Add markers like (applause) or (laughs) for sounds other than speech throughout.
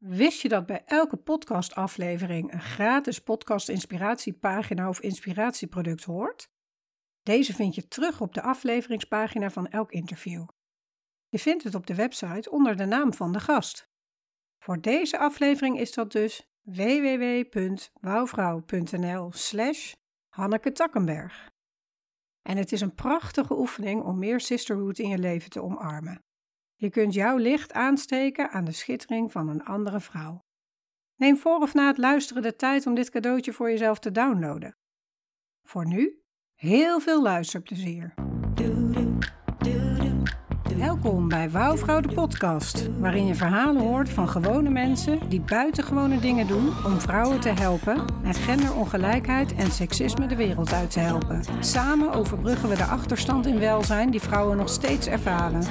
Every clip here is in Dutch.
Wist je dat bij elke podcastaflevering een gratis podcast-inspiratiepagina of inspiratieproduct hoort? Deze vind je terug op de afleveringspagina van elk interview. Je vindt het op de website onder de naam van de gast. Voor deze aflevering is dat dus www.wouwvrouw.nl slash Hanneke Takkenberg. En het is een prachtige oefening om meer sisterhood in je leven te omarmen. Je kunt jouw licht aansteken aan de schittering van een andere vrouw. Neem voor of na het luisteren de tijd om dit cadeautje voor jezelf te downloaden. Voor nu, heel veel luisterplezier. Welkom bij Wouwvrouw de podcast, waarin je verhalen hoort van gewone mensen die buitengewone dingen doen om vrouwen te helpen en genderongelijkheid en seksisme de wereld uit te helpen. Samen overbruggen we de achterstand in welzijn die vrouwen nog steeds ervaren.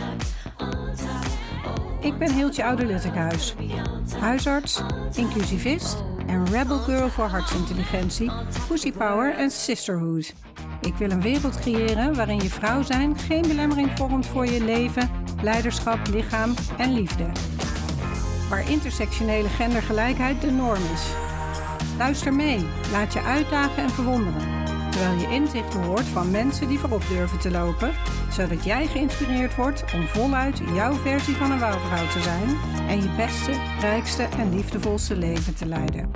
Ik ben Hiltje Oude-Luttekhuis, huisarts, inclusivist en rebel girl voor hartsintelligentie, pussy power en sisterhood. Ik wil een wereld creëren waarin je vrouw zijn geen belemmering vormt voor je leven, leiderschap, lichaam en liefde. Waar intersectionele gendergelijkheid de norm is. Luister mee, laat je uitdagen en verwonderen terwijl je inzichten hoort van mensen die voorop durven te lopen, zodat jij geïnspireerd wordt om voluit jouw versie van een wouwvrouw te zijn en je beste, rijkste en liefdevolste leven te leiden.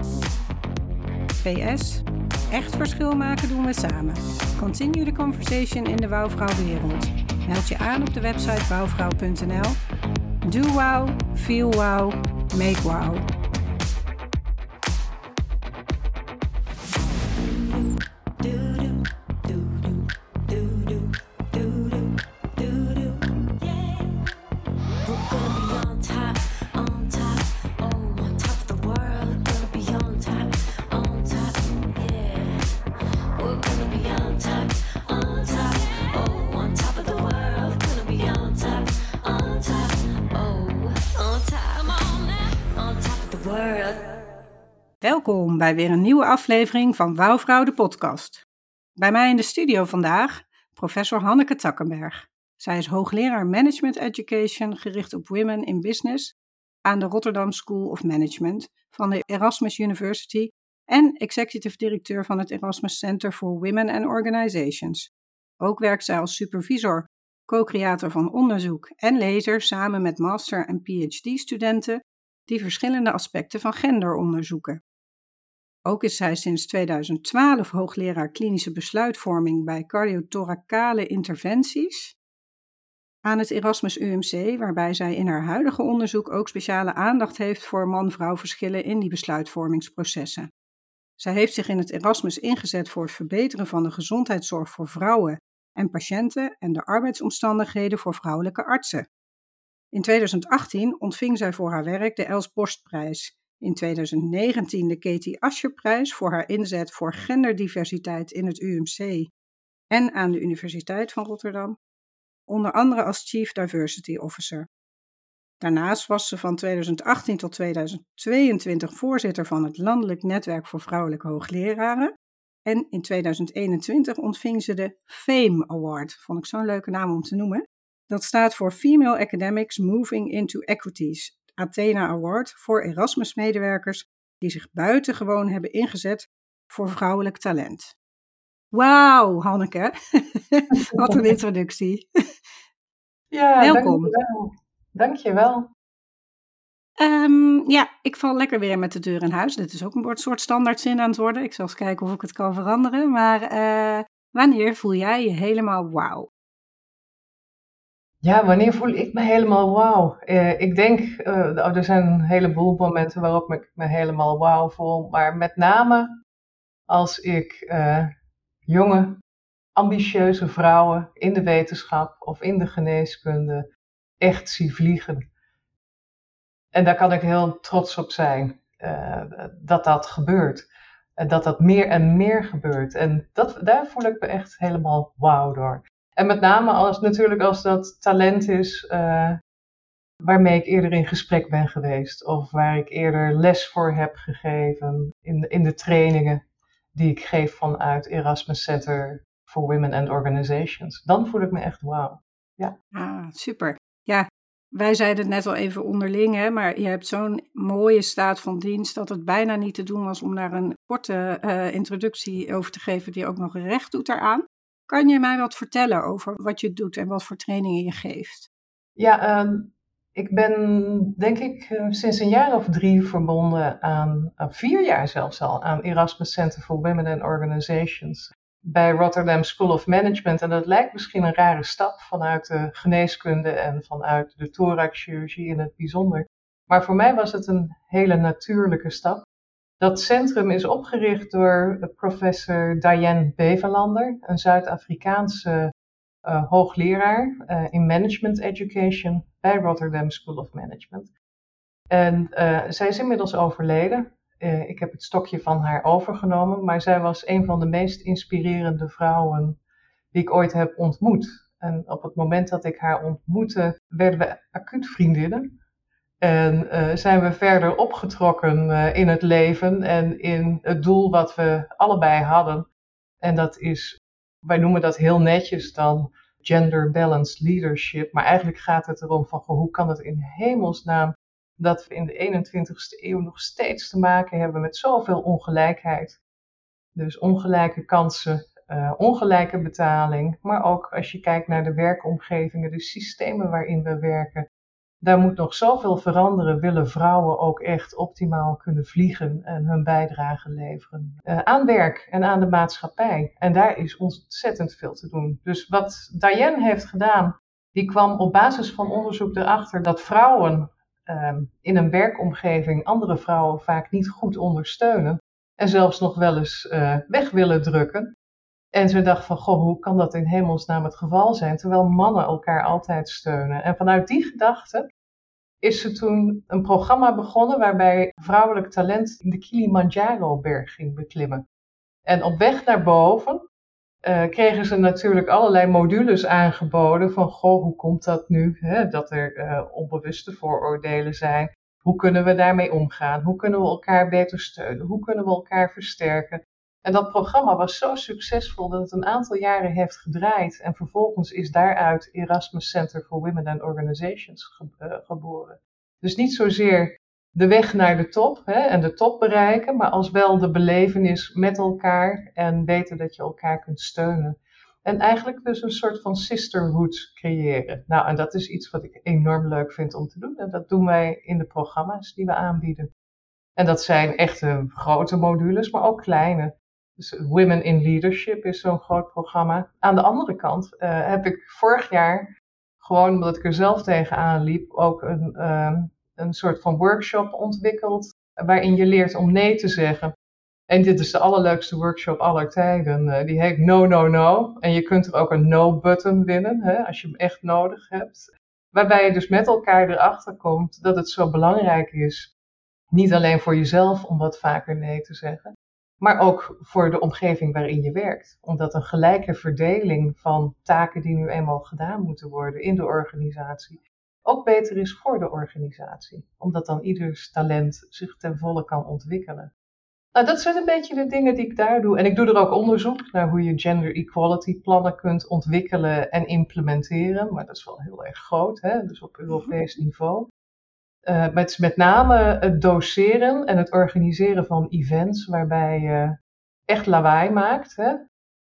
PS. Echt verschil maken doen we samen. Continue the conversation in de wouwvrouwwereld. Meld je aan op de website wouwvrouw.nl. Do wow, feel wow, make wow. Welkom bij weer een nieuwe aflevering van Wouwvrouw de podcast. Bij mij in de studio vandaag professor Hanneke Takkenberg. Zij is hoogleraar Management Education gericht op Women in Business aan de Rotterdam School of Management van de Erasmus University en executive directeur van het Erasmus Center for Women and Organizations. Ook werkt zij als supervisor, co-creator van onderzoek en lezer samen met master- en PhD-studenten die verschillende aspecten van gender onderzoeken. Ook is zij sinds 2012 hoogleraar klinische besluitvorming bij cardiothoracale interventies aan het Erasmus UMC, waarbij zij in haar huidige onderzoek ook speciale aandacht heeft voor man-vrouw verschillen in die besluitvormingsprocessen. Zij heeft zich in het Erasmus ingezet voor het verbeteren van de gezondheidszorg voor vrouwen en patiënten en de arbeidsomstandigheden voor vrouwelijke artsen. In 2018 ontving zij voor haar werk de Els Borstprijs in 2019 de Katie Ascherprijs voor haar inzet voor genderdiversiteit in het UMC en aan de Universiteit van Rotterdam, onder andere als Chief Diversity Officer. Daarnaast was ze van 2018 tot 2022 voorzitter van het Landelijk Netwerk voor Vrouwelijke Hoogleraren. En in 2021 ontving ze de FAME Award. Vond ik zo'n leuke naam om te noemen. Dat staat voor Female Academics Moving into Equities. Athena Award voor Erasmus-medewerkers die zich buitengewoon hebben ingezet voor vrouwelijk talent. Wauw, Hanneke. (laughs) Wat een introductie. Ja, welkom. Dankjewel. dankjewel. Um, ja, ik val lekker weer met de deur in huis. Dit is ook een soort standaardzin aan het worden. Ik zal eens kijken of ik het kan veranderen. Maar uh, wanneer voel jij je helemaal wauw? Ja, wanneer voel ik me helemaal wauw? Uh, ik denk, uh, er zijn een heleboel momenten waarop ik me helemaal wauw voel. Maar met name als ik uh, jonge, ambitieuze vrouwen in de wetenschap of in de geneeskunde echt zie vliegen. En daar kan ik heel trots op zijn dat dat gebeurt. En dat dat meer en meer gebeurt. En dat, daar voel ik me echt helemaal wauw door. En met name als natuurlijk als dat talent is uh, waarmee ik eerder in gesprek ben geweest. Of waar ik eerder les voor heb gegeven in, in de trainingen die ik geef vanuit Erasmus Center for Women and Organizations. Dan voel ik me echt wauw. Ja. Ah, super. Ja, wij zeiden het net al even onderling, hè, maar je hebt zo'n mooie staat van dienst dat het bijna niet te doen was om daar een korte uh, introductie over te geven die ook nog recht doet eraan. Kan je mij wat vertellen over wat je doet en wat voor trainingen je geeft? Ja, uh, ik ben denk ik uh, sinds een jaar of drie verbonden aan, vier jaar zelfs al, aan Erasmus Center for Women and Organizations bij Rotterdam School of Management. En dat lijkt misschien een rare stap vanuit de geneeskunde en vanuit de thoraxchirurgie in het bijzonder. Maar voor mij was het een hele natuurlijke stap. Dat centrum is opgericht door professor Diane Bevelander, een Zuid-Afrikaanse uh, hoogleraar uh, in management education bij Rotterdam School of Management. En uh, zij is inmiddels overleden. Ik heb het stokje van haar overgenomen, maar zij was een van de meest inspirerende vrouwen die ik ooit heb ontmoet. En op het moment dat ik haar ontmoette, werden we acuut vriendinnen. En uh, zijn we verder opgetrokken uh, in het leven en in het doel wat we allebei hadden. En dat is, wij noemen dat heel netjes dan gender balanced leadership. Maar eigenlijk gaat het erom van hoe kan het in hemelsnaam dat we in de 21ste eeuw nog steeds te maken hebben met zoveel ongelijkheid. Dus ongelijke kansen, uh, ongelijke betaling, maar ook als je kijkt naar de werkomgevingen, de systemen waarin we werken. Daar moet nog zoveel veranderen, willen vrouwen ook echt optimaal kunnen vliegen en hun bijdrage leveren uh, aan werk en aan de maatschappij. En daar is ontzettend veel te doen. Dus wat Diane heeft gedaan, die kwam op basis van onderzoek erachter dat vrouwen um, in een werkomgeving andere vrouwen vaak niet goed ondersteunen. En zelfs nog wel eens uh, weg willen drukken. En ze dacht van, goh, hoe kan dat in hemelsnaam het geval zijn, terwijl mannen elkaar altijd steunen. En vanuit die gedachte is ze toen een programma begonnen waarbij vrouwelijk talent de Kilimanjaro-berg ging beklimmen. En op weg naar boven uh, kregen ze natuurlijk allerlei modules aangeboden van, goh, hoe komt dat nu, hè, dat er uh, onbewuste vooroordelen zijn? Hoe kunnen we daarmee omgaan? Hoe kunnen we elkaar beter steunen? Hoe kunnen we elkaar versterken? En dat programma was zo succesvol dat het een aantal jaren heeft gedraaid. En vervolgens is daaruit Erasmus Center for Women and Organizations ge uh, geboren. Dus niet zozeer de weg naar de top hè, en de top bereiken, maar als wel de belevenis met elkaar en weten dat je elkaar kunt steunen. En eigenlijk dus een soort van sisterhood creëren. Nou, en dat is iets wat ik enorm leuk vind om te doen. En dat doen wij in de programma's die we aanbieden. En dat zijn echte grote modules, maar ook kleine. Dus Women in Leadership is zo'n groot programma. Aan de andere kant uh, heb ik vorig jaar, gewoon omdat ik er zelf tegenaan liep, ook een, uh, een soort van workshop ontwikkeld. Waarin je leert om nee te zeggen. En dit is de allerleukste workshop aller tijden. Uh, die heet No, No, No. En je kunt er ook een no-button winnen, hè, als je hem echt nodig hebt. Waarbij je dus met elkaar erachter komt dat het zo belangrijk is. Niet alleen voor jezelf om wat vaker nee te zeggen. Maar ook voor de omgeving waarin je werkt. Omdat een gelijke verdeling van taken die nu eenmaal gedaan moeten worden in de organisatie ook beter is voor de organisatie. Omdat dan ieders talent zich ten volle kan ontwikkelen. Nou, dat zijn een beetje de dingen die ik daar doe. En ik doe er ook onderzoek naar hoe je gender equality plannen kunt ontwikkelen en implementeren. Maar dat is wel heel erg groot, hè? dus op Europees niveau. Uh, met, met name het doseren en het organiseren van events waarbij je echt lawaai maakt. Hè?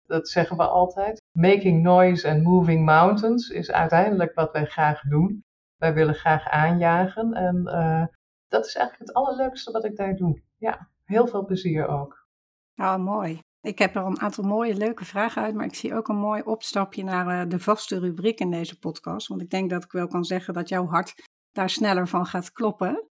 Dat zeggen we altijd. Making noise and moving mountains is uiteindelijk wat wij graag doen. Wij willen graag aanjagen en uh, dat is eigenlijk het allerleukste wat ik daar doe. Ja, heel veel plezier ook. Oh, mooi. Ik heb er een aantal mooie, leuke vragen uit, maar ik zie ook een mooi opstapje naar uh, de vaste rubriek in deze podcast. Want ik denk dat ik wel kan zeggen dat jouw hart daar sneller van gaat kloppen.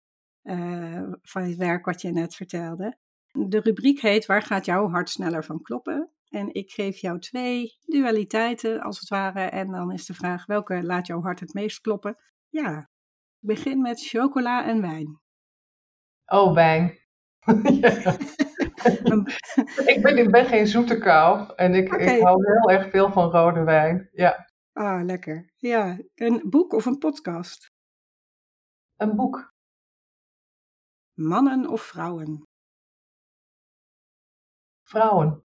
Uh, van het werk wat je net vertelde. De rubriek heet Waar gaat jouw hart sneller van kloppen? En ik geef jou twee dualiteiten als het ware. En dan is de vraag: welke laat jouw hart het meest kloppen? Ja, ik begin met chocola en wijn. Oh, wijn. (laughs) ik, ben, ik ben geen zoete kou en ik, okay. ik hou heel erg veel van rode wijn. Ja. Ah, lekker. Ja, een boek of een podcast? Een boek. Mannen of vrouwen? Vrouwen.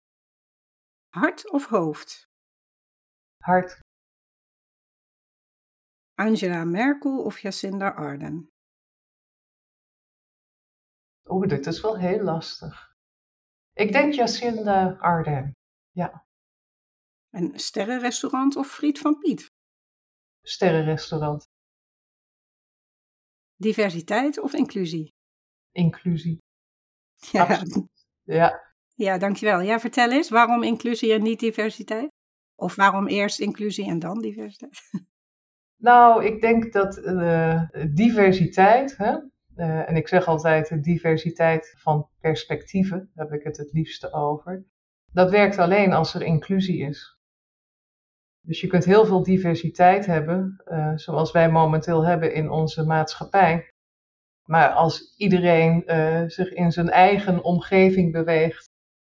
Hart of hoofd? Hart. Angela Merkel of Jacinda Ardern? Oeh, dit is wel heel lastig. Ik denk Jacinda Ardern. Ja. Een sterrenrestaurant of friet van Piet? Sterrenrestaurant. Diversiteit of inclusie? Inclusie. (laughs) Ja, Absoluut. Ja. ja, dankjewel. Ja, vertel eens, waarom inclusie en niet diversiteit? Of waarom eerst inclusie en dan diversiteit? (laughs) Nou, ik denk dat uh, diversiteit, hè, uh, en ik zeg altijd diversiteit van perspectieven, daar heb ik het het liefste over. Dat werkt alleen als er inclusie is. Dus je kunt heel veel diversiteit hebben, uh, zoals wij momenteel hebben in onze maatschappij. Maar als iedereen zich in zijn eigen omgeving beweegt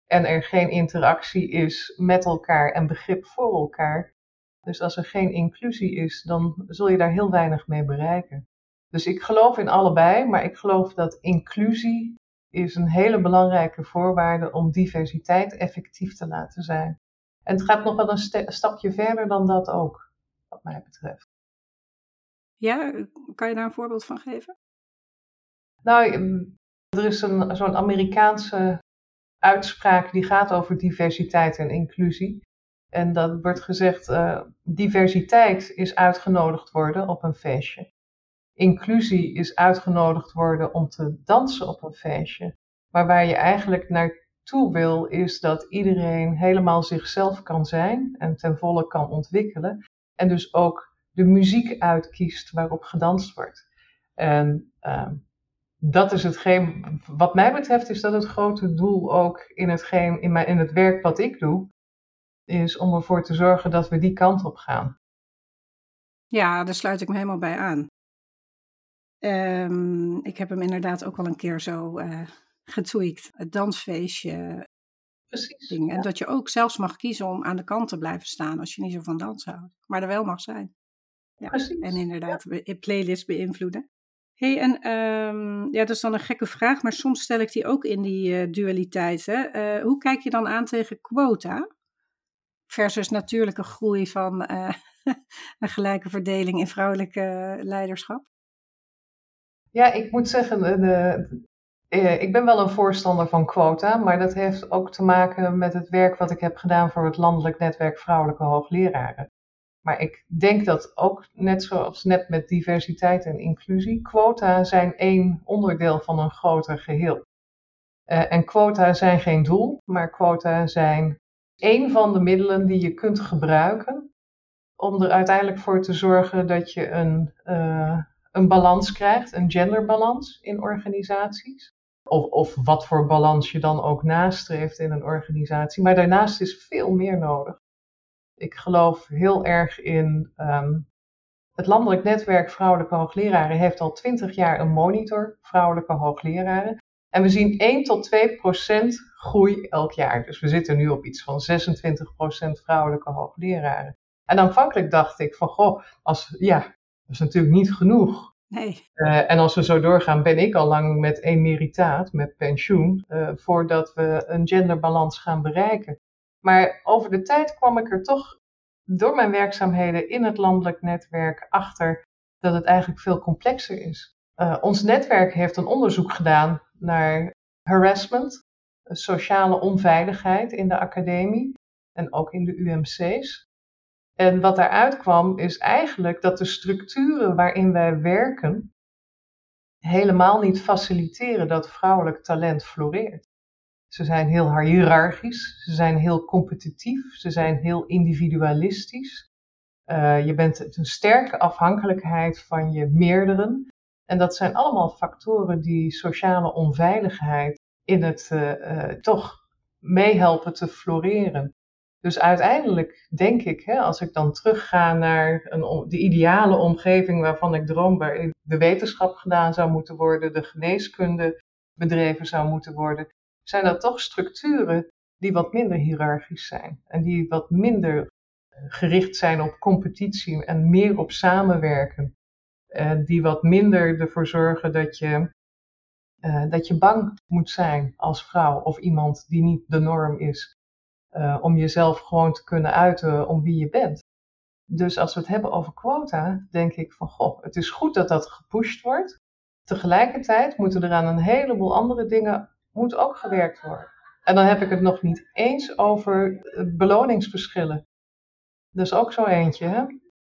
en er geen interactie is met elkaar en begrip voor elkaar, dus als er geen inclusie is, dan zul je daar heel weinig mee bereiken. Dus ik geloof in allebei, maar ik geloof dat inclusie is een hele belangrijke voorwaarde om diversiteit effectief te laten zijn. En het gaat nog wel een stapje verder dan dat ook, wat mij betreft. Ja, kan je daar een voorbeeld van geven? Nou, er is een, zo'n Amerikaanse uitspraak die gaat over diversiteit en inclusie. En dat wordt gezegd, uh, diversiteit is uitgenodigd worden op een feestje. Inclusie is uitgenodigd worden om te dansen op een feestje. Maar waar je eigenlijk naartoe wil, is dat iedereen helemaal zichzelf kan zijn en ten volle kan ontwikkelen. En dus ook de muziek uitkiest waarop gedanst wordt. En uh, dat is hetgeen, wat mij betreft, is dat het grote doel ook in, hetgeen, in, mijn, in het werk wat ik doe is om ervoor te zorgen dat we die kant op gaan. Ja, daar sluit ik me helemaal bij aan. Um, ik heb hem inderdaad ook al een keer zo uh, getweakt. Het dansfeestje. Precies. Ding. En dat je ook zelfs mag kiezen om aan de kant te blijven staan als je niet zo van dansen houdt. Maar er wel mag zijn. Ja. Precies. En inderdaad ja. playlist beïnvloeden. hey, en um, ja, dat is dan een gekke vraag, maar soms stel ik die ook in die uh, dualiteit. Hè? Uh, hoe kijk je dan aan tegen quota? versus natuurlijke groei van uh, (laughs) een gelijke verdeling in vrouwelijke leiderschap? Ja, ik moet zeggen, de, ik ben wel een voorstander van quota, maar dat heeft ook te maken met het werk wat ik heb gedaan voor het Landelijk Netwerk Vrouwelijke Hoogleraren. Maar ik denk dat ook, net zoals net met diversiteit en inclusie, quota zijn één onderdeel van een groter geheel. Uh, en quota zijn geen doel, maar quota zijn een van de middelen die je kunt gebruiken om er uiteindelijk voor te zorgen dat je een, uh, een balans krijgt, een genderbalans in organisaties. Of, of wat voor balans je dan ook nastreeft in een organisatie. Maar daarnaast is veel meer nodig. Ik geloof heel erg in um, het landelijk netwerk vrouwelijke hoogleraren heeft al twintig jaar een monitor vrouwelijke hoogleraren. En we zien 1 tot 2 procent groei elk jaar. Dus we zitten nu op iets van 26 procent vrouwelijke hoogleraren. En aanvankelijk dacht ik van, goh, als, ja, dat is natuurlijk niet genoeg. Nee. Uh, en als we zo doorgaan, ben ik al lang met emeritaat, met pensioen, uh, voordat we een genderbalans gaan bereiken. Maar over de tijd kwam ik er toch door mijn werkzaamheden in het landelijk netwerk achter dat het eigenlijk veel complexer is. Uh, ons netwerk heeft een onderzoek gedaan naar harassment, sociale onveiligheid in de academie en ook in de UMC's. En wat daaruit kwam is eigenlijk dat de structuren waarin wij werken helemaal niet faciliteren dat vrouwelijk talent floreert. Ze zijn heel hiërarchisch, ze zijn heel competitief, ze zijn heel individualistisch. Uh, je bent een sterke afhankelijkheid van je meerderen. En dat zijn allemaal factoren die sociale onveiligheid in het uh, uh, toch meehelpen te floreren. Dus uiteindelijk denk ik, hè, als ik dan terugga naar een, de ideale omgeving waarvan ik droom, waarin de wetenschap gedaan zou moeten worden, de geneeskunde bedreven zou moeten worden, zijn dat toch structuren die wat minder hiërarchisch zijn en die wat minder eh, gericht zijn op competitie en meer op samenwerken. Uh, die wat minder ervoor zorgen dat je, uh, dat je bang moet zijn als vrouw of iemand die niet de norm is. Uh, om jezelf gewoon te kunnen uiten om wie je bent. Dus als we het hebben over quota, denk ik van goh, het is goed dat dat gepusht wordt. Tegelijkertijd moeten er aan een heleboel andere dingen moet ook gewerkt worden. En dan heb ik het nog niet eens over beloningsverschillen. Dat is ook zo eentje, hè?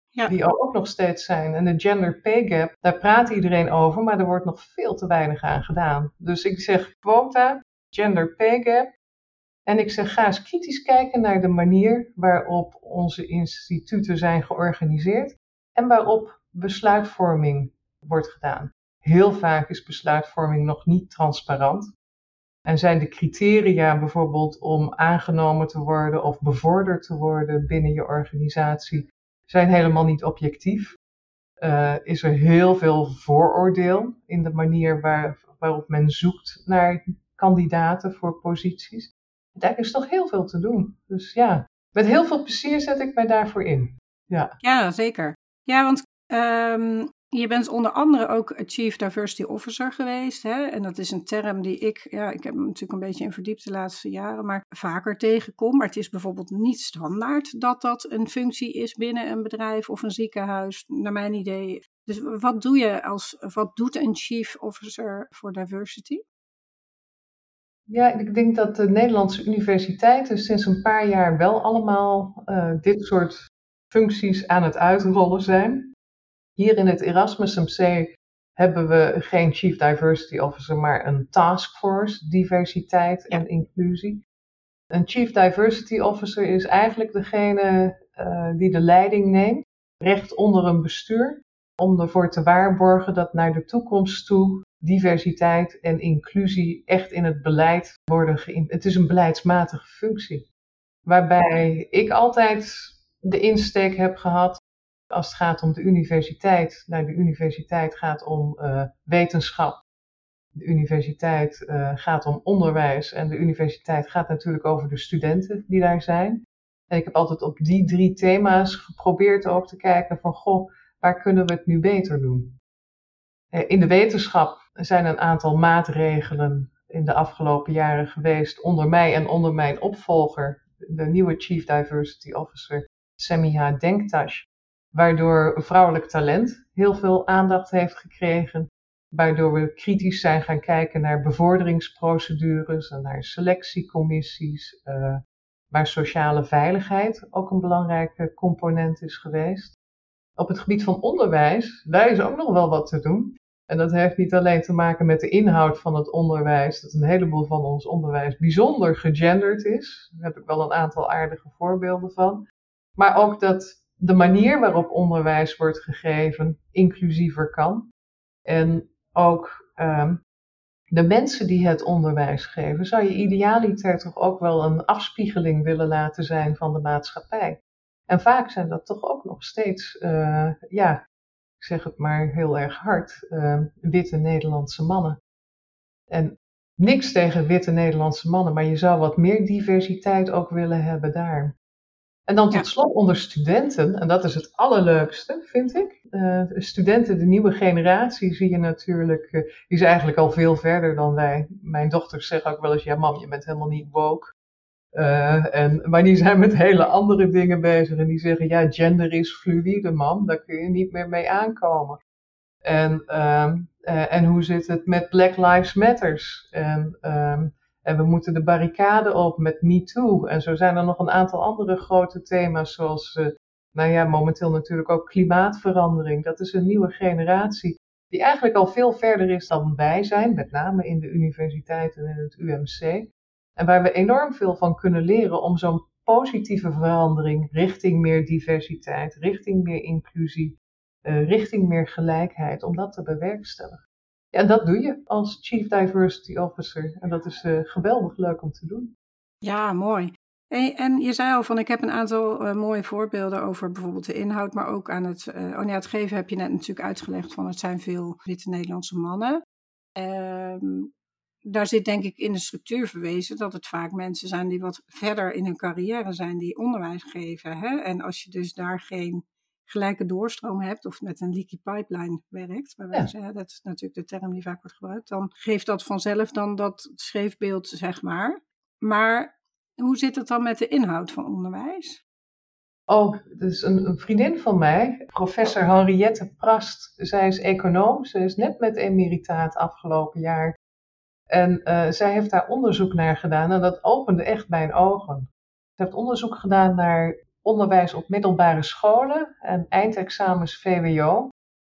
Ja. Die ook nog steeds zijn. En de gender pay gap, daar praat iedereen over, maar er wordt nog veel te weinig aan gedaan. Dus ik zeg quota, gender pay gap. En ik zeg ga eens kritisch kijken naar de manier waarop onze instituten zijn georganiseerd en waarop besluitvorming wordt gedaan. Heel vaak is besluitvorming nog niet transparant. En zijn de criteria bijvoorbeeld om aangenomen te worden of bevorderd te worden binnen je organisatie, zijn helemaal niet objectief. Uh, is er heel veel vooroordeel in de manier waar, waarop men zoekt naar kandidaten voor posities. Daar is toch heel veel te doen. Dus ja, met heel veel plezier zet ik mij daarvoor in. Ja, ja zeker. Ja, want um, je bent onder andere ook Chief Diversity Officer geweest. Hè? En dat is een term die ik, ja, ik heb me natuurlijk een beetje in verdiept de laatste jaren, maar vaker tegenkom. Maar het is bijvoorbeeld niet standaard dat dat een functie is binnen een bedrijf of een ziekenhuis, naar mijn idee. Dus wat doe je als, wat doet een Chief Officer voor Diversity? Ja, ik denk dat de Nederlandse universiteiten sinds een paar jaar wel allemaal uh, dit soort functies aan het uitrollen zijn. Hier in het Erasmus MC hebben we geen Chief Diversity Officer, maar een Taskforce Diversiteit en Inclusie. Een Chief Diversity Officer is eigenlijk degene uh, die de leiding neemt, recht onder een bestuur, om ervoor te waarborgen dat naar de toekomst toe diversiteit en inclusie echt in het beleid worden geïntegreerd. Het is een beleidsmatige functie. Waarbij ik altijd de insteek heb gehad als het gaat om de universiteit, nou, de universiteit gaat om uh, wetenschap. De universiteit uh, gaat om onderwijs en de universiteit gaat natuurlijk over de studenten die daar zijn. En ik heb altijd op die drie thema's geprobeerd ook te kijken van, goh, waar kunnen we het nu beter doen? Uh, in de wetenschap zijn een aantal maatregelen in de afgelopen jaren geweest onder mij en onder mijn opvolger, de nieuwe Chief Diversity Officer, Semiha Denktash waardoor vrouwelijk talent heel veel aandacht heeft gekregen. Waardoor we kritisch zijn gaan kijken naar bevorderingsprocedures en naar selectiecommissies. Uh, waar sociale veiligheid ook een belangrijke component is geweest. Op het gebied van onderwijs, daar is ook nog wel wat te doen. En dat heeft niet alleen te maken met de inhoud van het onderwijs, dat een heleboel van ons onderwijs bijzonder gegenderd is. Daar heb ik wel een aantal aardige voorbeelden van. Maar ook dat de manier waarop onderwijs wordt gegeven inclusiever kan. En ook um, de mensen die het onderwijs geven, zou je idealiter toch ook wel een afspiegeling willen laten zijn van de maatschappij. En vaak zijn dat toch ook nog steeds, uh, ja, ik zeg het maar heel erg hard, uh, witte Nederlandse mannen. En niks tegen witte Nederlandse mannen, maar je zou wat meer diversiteit ook willen hebben daar. En dan tot slot onder studenten, en dat is het allerleukste, vind ik. Uh, studenten, de nieuwe generatie, zie je natuurlijk, uh, die is eigenlijk al veel verder dan wij. Mijn dochters zeggen ook wel eens, ja mam, je bent helemaal niet woke. Uh, en, maar die zijn met hele andere dingen bezig en die zeggen, ja, gender is fluïde, mam, daar kun je niet meer mee aankomen. En, ehm, en hoe zit het met Black Lives Matters? En um, en we moeten de barricade op met MeToo. En zo zijn er nog een aantal andere grote thema's, zoals, uh, nou ja, momenteel natuurlijk ook klimaatverandering. Dat is een nieuwe generatie die eigenlijk al veel verder is dan wij zijn, met name in de universiteiten en het UMC. En waar we enorm veel van kunnen leren om zo'n positieve verandering richting meer diversiteit, richting meer inclusie, uh, richting meer gelijkheid, om dat te bewerkstelligen. Ja, dat doe je als Chief Diversity Officer. En dat is uh, geweldig leuk om te doen. Ja, mooi. En je zei al van, ik heb een aantal uh, mooie voorbeelden over bijvoorbeeld de inhoud, maar ook aan het, oh nee, het geven heb je net natuurlijk uitgelegd van, het zijn veel witte Nederlandse mannen. Um, daar zit denk ik in de structuur verwezen dat het vaak mensen zijn die wat verder in hun carrière zijn, die onderwijs geven. Hè? En als je dus daar geen gelijke doorstroom hebt of met een leaky pipeline werkt, ja. zeggen, dat is natuurlijk de term die vaak wordt gebruikt, dan geeft dat vanzelf dan dat schreefbeeld, zeg maar. Maar hoe zit het dan met de inhoud van onderwijs? Oh, dus een, een, vriendin van mij, professor Henriette Prast. Zij is econoom. Ze is net met emeritaat afgelopen jaar. En uh, zij heeft daar onderzoek naar gedaan en dat opende echt mijn ogen. Ze heeft onderzoek gedaan naar onderwijs op middelbare scholen en eindexamens VWO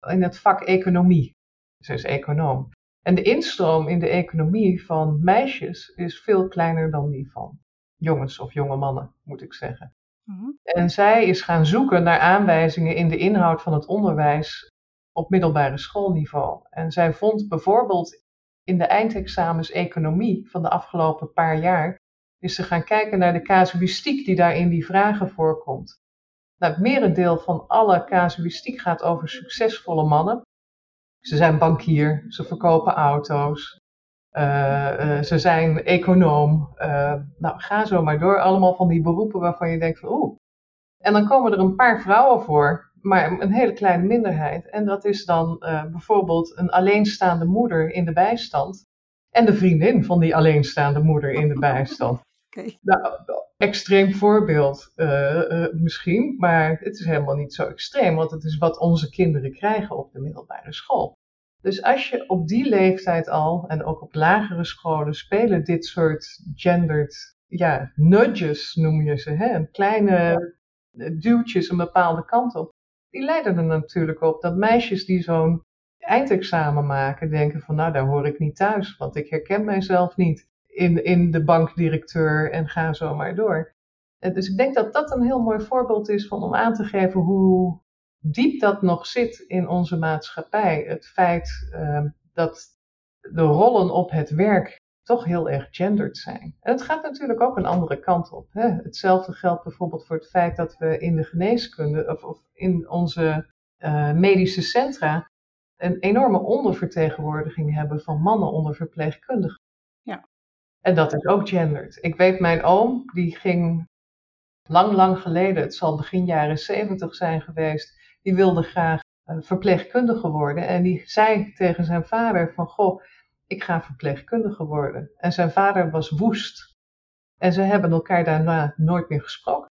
in het vak economie. Ze is econoom. En de instroom in de economie van meisjes is veel kleiner dan die van jongens of jonge mannen, moet ik zeggen. Mhm. En zij is gaan zoeken naar aanwijzingen in de inhoud van het onderwijs op middelbare schoolniveau. En zij vond bijvoorbeeld in de eindexamens economie van de afgelopen paar jaar, is ze gaan kijken naar de casuïstiek die daar in die vragen voorkomt. Nou, het merendeel van alle casuïstiek gaat over succesvolle mannen. Ze zijn bankier, ze verkopen auto's, uh, uh, ze zijn econoom. Uh, nou, ga zo maar door. Allemaal van die beroepen waarvan je denkt van oeh. En dan komen er een paar vrouwen voor, maar een hele kleine minderheid. En dat is dan bijvoorbeeld een alleenstaande moeder in de bijstand. En de vriendin van die alleenstaande moeder in de bijstand. (laughs) Okay. Nou, extreem voorbeeld misschien, maar het is helemaal niet zo extreem, want het is wat onze kinderen krijgen op de middelbare school. Dus als je op die leeftijd al, en ook op lagere scholen, spelen dit soort gendered ja, nudges, noem je ze. Hè? Kleine duwtjes een bepaalde kant op. Die leiden er natuurlijk op dat meisjes die zo'n eindexamen maken, denken van nou, daar hoor ik niet thuis, want ik herken mijzelf niet in, in de bankdirecteur en ga zo maar door. Dus ik denk dat dat een heel mooi voorbeeld is van om aan te geven hoe diep dat nog zit in onze maatschappij. Het feit uh, dat de rollen op het werk toch heel erg gendered zijn. En het gaat natuurlijk ook een andere kant op. Hè? Hetzelfde geldt bijvoorbeeld voor het feit dat we in de geneeskunde of, of in onze uh, medische centra een enorme ondervertegenwoordiging hebben van mannen onder verpleegkundigen. Ja. En dat is ook gendered. Ik weet, mijn oom, die ging lang, lang geleden, het zal begin jaren zeventig zijn geweest, die wilde graag verpleegkundige worden. En die zei tegen zijn vader van, goh, ik ga verpleegkundige worden. En zijn vader was woest. En ze hebben elkaar daarna nooit meer gesproken.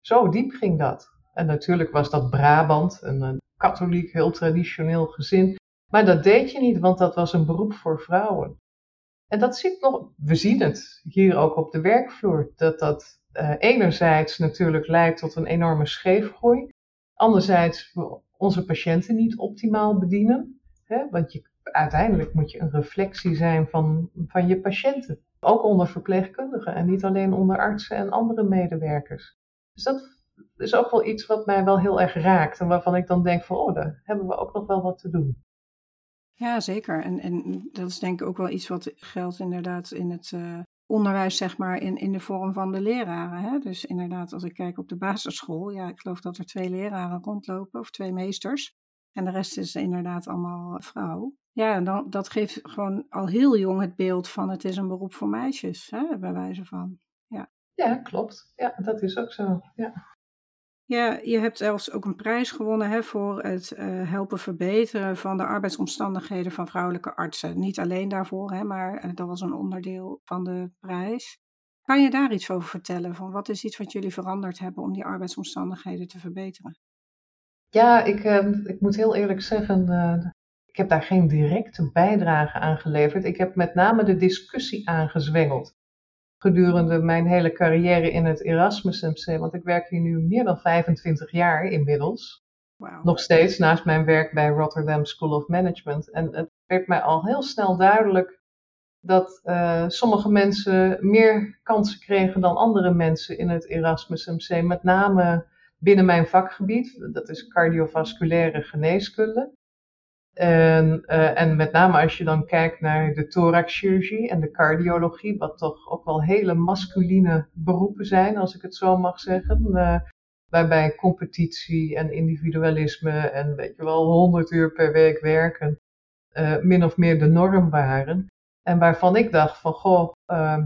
Zo diep ging dat. En natuurlijk was dat Brabant, een, katholiek, heel traditioneel gezin. Maar dat deed je niet, want dat was een beroep voor vrouwen. En dat zit nog, we zien het hier ook op de werkvloer, dat dat uh, enerzijds natuurlijk leidt tot een enorme scheefgroei. Anderzijds onze patiënten niet optimaal bedienen. Hè? Want je, uiteindelijk moet je een reflectie zijn van, van je patiënten. Ook onder verpleegkundigen en niet alleen onder artsen en andere medewerkers. Dus dat is ook wel iets wat mij wel heel erg raakt. En waarvan ik dan denk van, oh, daar hebben we ook nog wel wat te doen. Ja, zeker. En, en dat is denk ik ook wel iets wat geldt inderdaad in het uh, onderwijs, zeg maar, in, in de vorm van de leraren. Hè? Dus inderdaad, als ik kijk op de basisschool, ja, ik geloof dat er twee leraren rondlopen of twee meesters. En de rest is inderdaad allemaal vrouw. Ja, en dan, dat geeft gewoon al heel jong het beeld van het is een beroep voor meisjes, hè, bij wijze van. Ja. ja, klopt. Ja, dat is ook zo. Ja. Ja, je hebt zelfs ook een prijs gewonnen hè, voor het uh, helpen verbeteren van de arbeidsomstandigheden van vrouwelijke artsen. Niet alleen daarvoor, hè, maar uh, dat was een onderdeel van de prijs. Kan je daar iets over vertellen? Van wat is iets wat jullie veranderd hebben om die arbeidsomstandigheden te verbeteren? Ja, ik, uh, ik moet heel eerlijk zeggen, ik heb daar geen directe bijdrage aan geleverd. Ik heb met name de discussie aangezwengeld gedurende mijn hele carrière in het Erasmus MC. Want ik werk hier nu meer dan 25 jaar inmiddels. Wow. Nog steeds naast mijn werk bij Rotterdam School of Management. En het werd mij al heel snel duidelijk dat uh, sommige mensen meer kansen kregen dan andere mensen in het Erasmus MC. Met name binnen mijn vakgebied, dat is cardiovasculaire geneeskunde. En, uh, en met name als je dan kijkt naar de thoraxchirurgie en de cardiologie, wat toch ook wel hele masculine beroepen zijn, als ik het zo mag zeggen. Uh, waarbij competitie en individualisme en weet je wel, 100 uur per week werken uh, min of meer de norm waren. En waarvan ik dacht van, goh,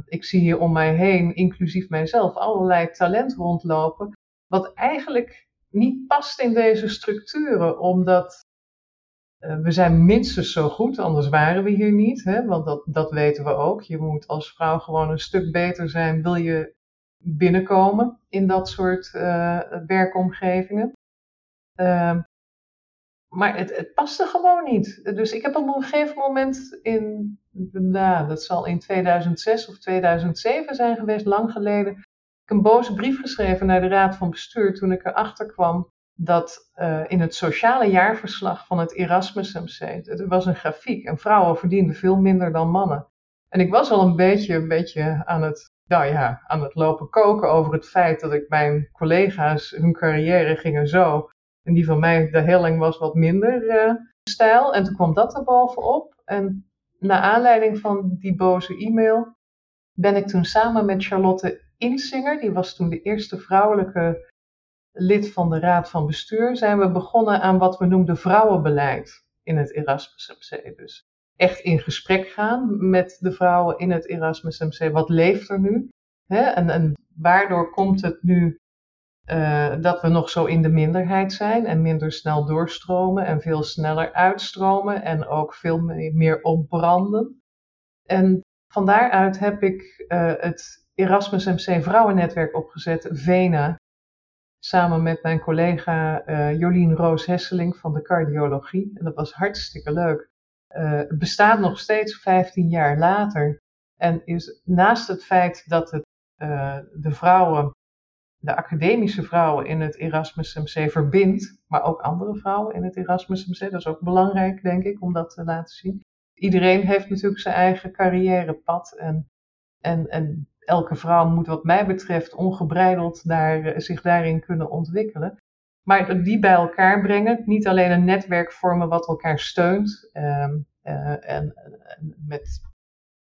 ik zie hier om mij heen, inclusief mijzelf, allerlei talent rondlopen, wat eigenlijk niet past in deze structuren, omdat eh, we zijn minstens zo goed, anders waren we hier niet. Hè? Want dat, dat weten we ook. Je moet als vrouw gewoon een stuk beter zijn. Wil je binnenkomen in dat soort werkomgevingen. Ehm, maar het, het paste gewoon niet. Dus ik heb op een gegeven moment in, nou, dat zal in 2006 of 2007 zijn geweest, lang geleden, ik een boze brief geschreven naar de Raad van Bestuur toen ik erachter kwam dat uh, in het sociale jaarverslag van het Erasmus MC, er was een grafiek en vrouwen verdienden veel minder dan mannen. En ik was al een beetje, een beetje aan het, nou ja, aan het lopen koken over het feit dat ik mijn collega's hun carrière gingen zo en die van mij, de helling was wat minder uh, stijl. En toen kwam dat er bovenop. En naar aanleiding van die boze e-mail ben ik toen samen met Charlotte Insinger, die was toen de eerste vrouwelijke lid van de Raad van Bestuur, zijn we begonnen aan wat we noemden vrouwenbeleid in het Erasmus MC. Dus echt in gesprek gaan met de vrouwen in het Erasmus MC. Wat leeft er nu? En, en waardoor komt het nu uh, dat we nog zo in de minderheid zijn en minder snel doorstromen en veel sneller uitstromen en ook veel meer opbranden. En van daaruit heb ik uh, het Erasmus MC Vrouwennetwerk opgezet, VENA, samen met mijn collega uh, Jolien Roos Hesseling van de cardiologie. En dat was hartstikke leuk. het bestaat nog steeds 15 jaar later. En is naast het feit dat het de vrouwen de academische vrouwen in het Erasmus MC verbindt, maar ook andere vrouwen in het Erasmus MC. Dat is ook belangrijk, denk ik, om dat te laten zien. Iedereen heeft natuurlijk zijn eigen carrièrepad en, en, en elke vrouw moet wat mij betreft ongebreideld daar, zich daarin kunnen ontwikkelen. Maar die bij elkaar brengen, niet alleen een netwerk vormen wat elkaar steunt ehm, eh, en, met,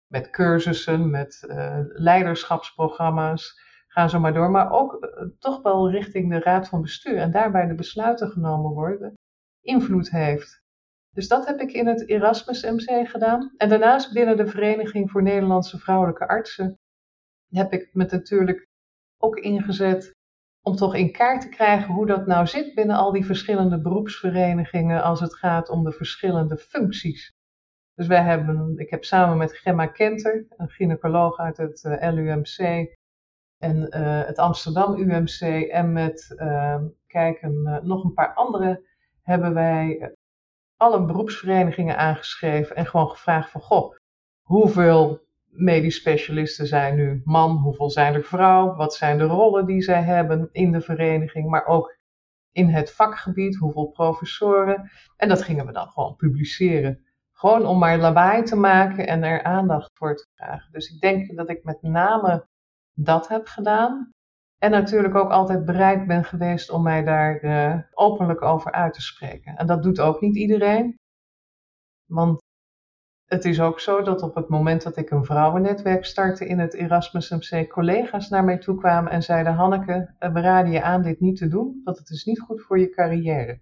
met cursussen, met uh, leiderschapsprogramma's, gaan zo maar door, maar ook eh, toch wel richting de raad van bestuur en daarbij de besluiten genomen worden, invloed heeft. Dus dat heb ik in het Erasmus MC gedaan. En daarnaast binnen de Vereniging voor Nederlandse Vrouwelijke Artsen heb ik me natuurlijk ook ingezet om toch in kaart te krijgen hoe dat nou zit binnen al die verschillende beroepsverenigingen als het gaat om de verschillende functies. Dus wij hebben, ik heb samen met Gemma Kenter, een gynaecoloog uit het eh, LUMC, en uh, het Amsterdam UMC en met uh, kijken, uh, nog een paar andere hebben wij alle beroepsverenigingen aangeschreven en gewoon gevraagd van goh, hoeveel medisch specialisten zijn nu man, hoeveel zijn er vrouw, wat zijn de rollen die zij hebben in de vereniging, maar ook in het vakgebied, hoeveel professoren. En dat gingen we dan gewoon publiceren. Gewoon om maar lawaai te maken en er aandacht voor te vragen. Dus ik denk dat ik met name dat heb gedaan. En natuurlijk ook altijd bereid ben geweest om mij daar uh, openlijk over uit te spreken. En dat doet ook niet iedereen. Want het is ook zo dat op het moment dat ik een vrouwennetwerk startte in het Erasmus MC, collega's naar mij toe kwamen en zeiden: Hanneke, we raden je aan dit niet te doen, want het is niet goed voor je carrière.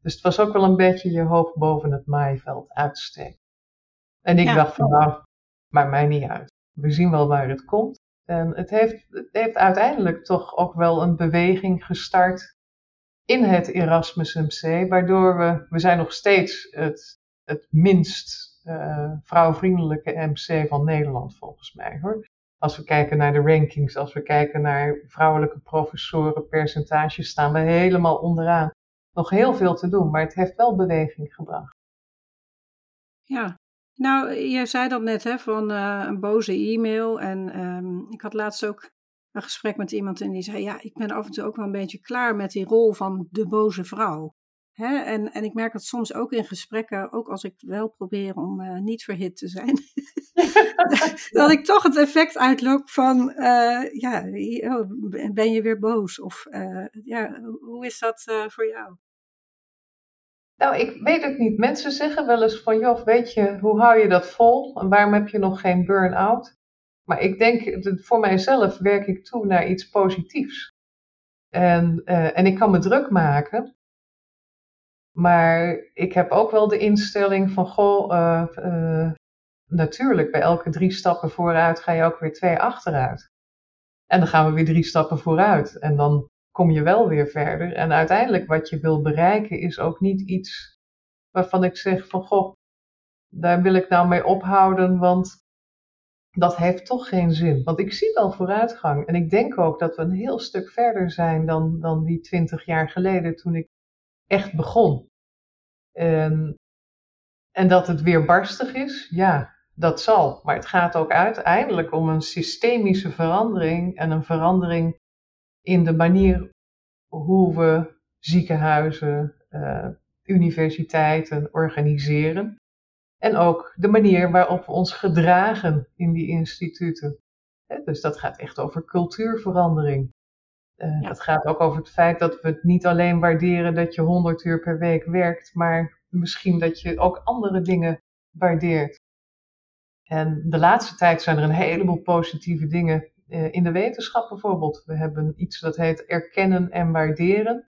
Dus het was ook wel een beetje je hoofd boven het maaiveld uitsteken. En ik dacht van nou, maakt mij niet uit. We zien wel waar het komt. En het heeft, het heeft uiteindelijk toch ook wel een beweging gestart in het Erasmus MC, waardoor we, we zijn nog steeds het, het minst uh, vrouwvriendelijke MC van Nederland volgens mij hoor. Als we kijken naar de rankings, als we kijken naar vrouwelijke professoren, percentages, staan we helemaal onderaan. Nog heel veel te doen, maar het heeft wel beweging gebracht. Ja, nou, je zei dat net, hè, van uh, een boze e-mail. En um, ik had laatst ook een gesprek met iemand en die zei: Ja, ik ben af en toe ook wel een beetje klaar met die rol van de boze vrouw. Hè? En, en ik merk dat soms ook in gesprekken, ook als ik wel probeer om uh, niet verhit te zijn, (laughs) dat ik toch het effect uitlok van: uh, Ja, oh, ben je weer boos? Of ja, hoe is dat voor jou? Nou, ik weet het niet. Mensen zeggen wel eens van, joh, weet je, hoe hou je dat vol? En waarom heb je nog geen burn-out? Maar ik denk, voor mijzelf werk ik toe naar iets positiefs. En, en ik kan me druk maken. Maar ik heb ook wel de instelling van, goh, uh, uh, natuurlijk, bij elke drie stappen vooruit ga je ook weer twee achteruit. En dan gaan we weer drie stappen vooruit. En dan kom je wel weer verder. En uiteindelijk wat je wil bereiken is ook niet iets waarvan ik zeg van goh, daar wil ik nou mee ophouden, want dat heeft toch geen zin. Want ik zie wel vooruitgang. En ik denk ook dat we een heel stuk verder zijn dan, dan die twintig jaar geleden toen ik echt begon. En, en dat het weer barstig is, ja, dat zal. Maar het gaat ook uiteindelijk om een systemische verandering en een verandering in de manier hoe we ziekenhuizen, uh, universiteiten organiseren. En ook de manier waarop we ons gedragen in die instituten. dus dat gaat echt over cultuurverandering. Uh, Dat gaat ook over het feit dat we het niet alleen waarderen dat je 100 uur per week werkt, maar misschien dat je ook andere dingen waardeert. En de laatste tijd zijn er een heleboel positieve dingen uh, in de wetenschap bijvoorbeeld. We hebben iets dat heet erkennen en waarderen.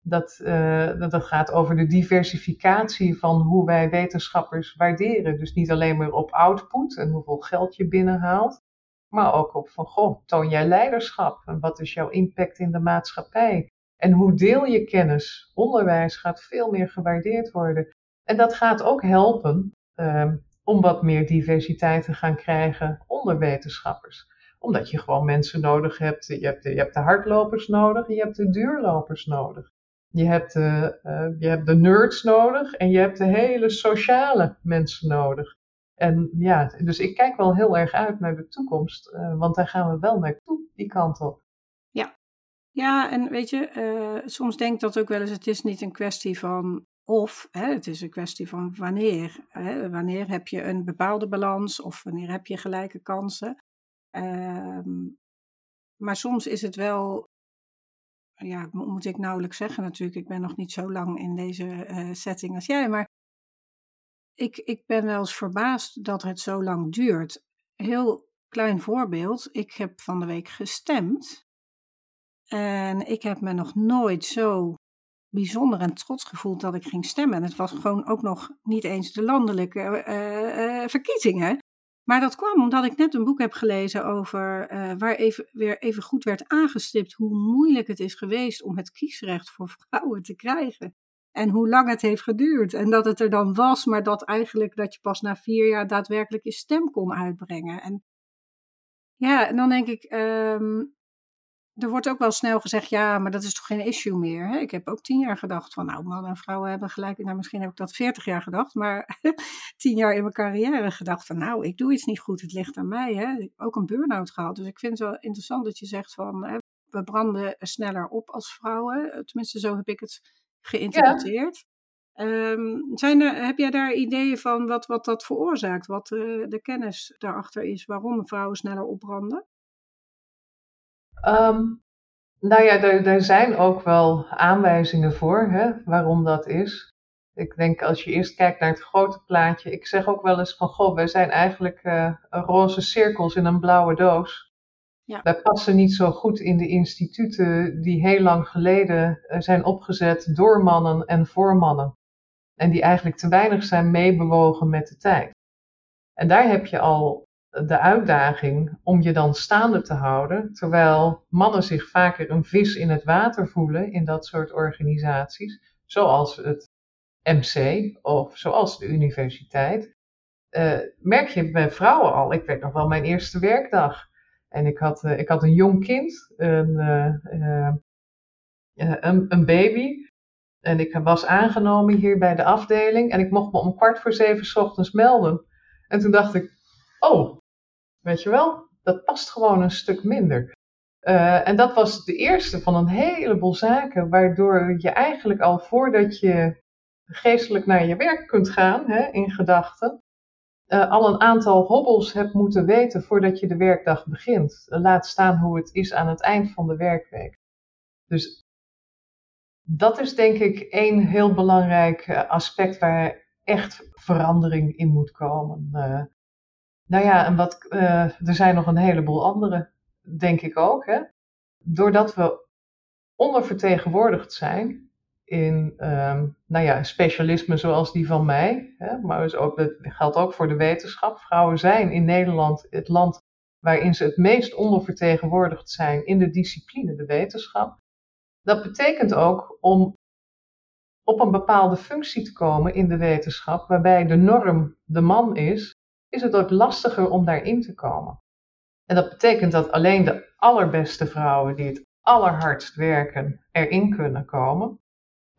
Dat, uh, dat, gaat over de diversificatie van hoe wij wetenschappers waarderen. Dus niet alleen maar op output en hoeveel geld je binnenhaalt, maar ook op van, goh, toon jij leiderschap en wat is jouw impact in de maatschappij? En hoe deel je kennis? Onderwijs gaat veel meer gewaardeerd worden. En dat gaat ook helpen uh, om wat meer diversiteit te gaan krijgen onder wetenschappers. Omdat je gewoon mensen nodig hebt. Je hebt de, je hebt de hardlopers nodig je hebt de duurlopers nodig. Je hebt, de, uh, je hebt de nerds nodig en je hebt de hele sociale mensen nodig. En ja, dus ik kijk wel heel erg uit naar de toekomst, uh, want daar gaan we wel naartoe, die kant op. Ja, ja en weet je, uh, soms denk ik dat ook wel eens, het is niet een kwestie van of, hè, het is een kwestie van wanneer. Hè, wanneer heb je een bepaalde balans of wanneer heb je gelijke kansen. Uh, maar soms is het wel ja, moet ik nauwelijks zeggen natuurlijk. Ik ben nog niet zo lang in deze uh, setting als jij. Maar ik, ik ben wel eens verbaasd dat het zo lang duurt. Heel klein voorbeeld. Ik heb van de week gestemd. En ik heb me nog nooit zo bijzonder en trots gevoeld dat ik ging stemmen. En het was gewoon ook nog niet eens de landelijke uh, uh, verkiezingen. Maar dat kwam omdat ik net een boek heb gelezen over uh, waar even, weer even goed werd aangestipt hoe moeilijk het is geweest om het kiesrecht voor vrouwen te krijgen. En hoe lang het heeft geduurd. En dat het er dan was, maar dat eigenlijk dat je pas na vier jaar daadwerkelijk je stem kon uitbrengen. En ja, en dan denk ik, um, er wordt ook wel snel gezegd, ja, maar dat is toch geen issue meer. Hè? Ik heb ook tien jaar gedacht van, nou, mannen en vrouwen hebben gelijk. Nou, misschien heb ik dat veertig jaar gedacht, maar (laughs) tien jaar in mijn carrière gedacht van, nou, ik doe iets niet goed, het ligt aan mij. Hè? Ik heb ook een burn-out gehad. Dus ik vind het wel interessant dat je zegt van, hè, we branden sneller op als vrouwen. Tenminste, zo heb ik het geïnterpreteerd. Ja. Um, zijn er, heb jij daar ideeën van wat, wat dat veroorzaakt? Wat uh, de kennis daarachter is waarom vrouwen sneller opbranden? Um, nou ja, er, er zijn ook wel aanwijzingen voor hè, waarom dat is. Ik denk als je eerst kijkt naar het grote plaatje. Ik zeg ook wel eens van, goh, wij zijn eigenlijk uh, roze cirkels in een blauwe doos. Ja. Wij passen niet zo goed in de instituten die heel lang geleden uh, zijn opgezet door mannen en voor mannen. En die eigenlijk te weinig zijn meebewogen met de tijd. En daar heb je al de uitdaging om je dan staande te houden, terwijl mannen zich vaker een vis in het water voelen in dat soort organisaties, zoals het MC of zoals de universiteit, uh, merk je bij vrouwen al. Ik weet nog wel mijn eerste werkdag. En ik had, uh, ik had een jong kind, een, uh, een, een baby. En ik was aangenomen hier bij de afdeling. En ik mocht me om kwart voor zeven s ochtends melden. En toen dacht ik, oh, Weet je wel? Dat past gewoon een stuk minder. En dat was de eerste van een heleboel zaken, waardoor je eigenlijk al voordat je geestelijk naar je werk kunt gaan, hè, in gedachten, uh, al een aantal hobbels hebt moeten weten voordat je de werkdag begint. Laat staan hoe het is aan het eind van de werkweek. Dus dat is denk ik één heel belangrijk eh, aspect waar echt verandering in moet komen. Uh, nou ja, en wat, er zijn nog een heleboel andere, denk ik ook. Hè? Doordat we ondervertegenwoordigd zijn in um, nou ja, specialismen zoals die van mij, hè? maar dus ook, dat geldt ook voor de wetenschap. Vrouwen zijn in Nederland het land waarin ze het meest ondervertegenwoordigd zijn in de discipline, de wetenschap. Dat betekent ook om op een bepaalde functie te komen in de wetenschap, waarbij de norm de man is, is het ook lastiger om daarin te komen. En dat betekent dat alleen de allerbeste vrouwen die het allerhardst werken erin kunnen komen.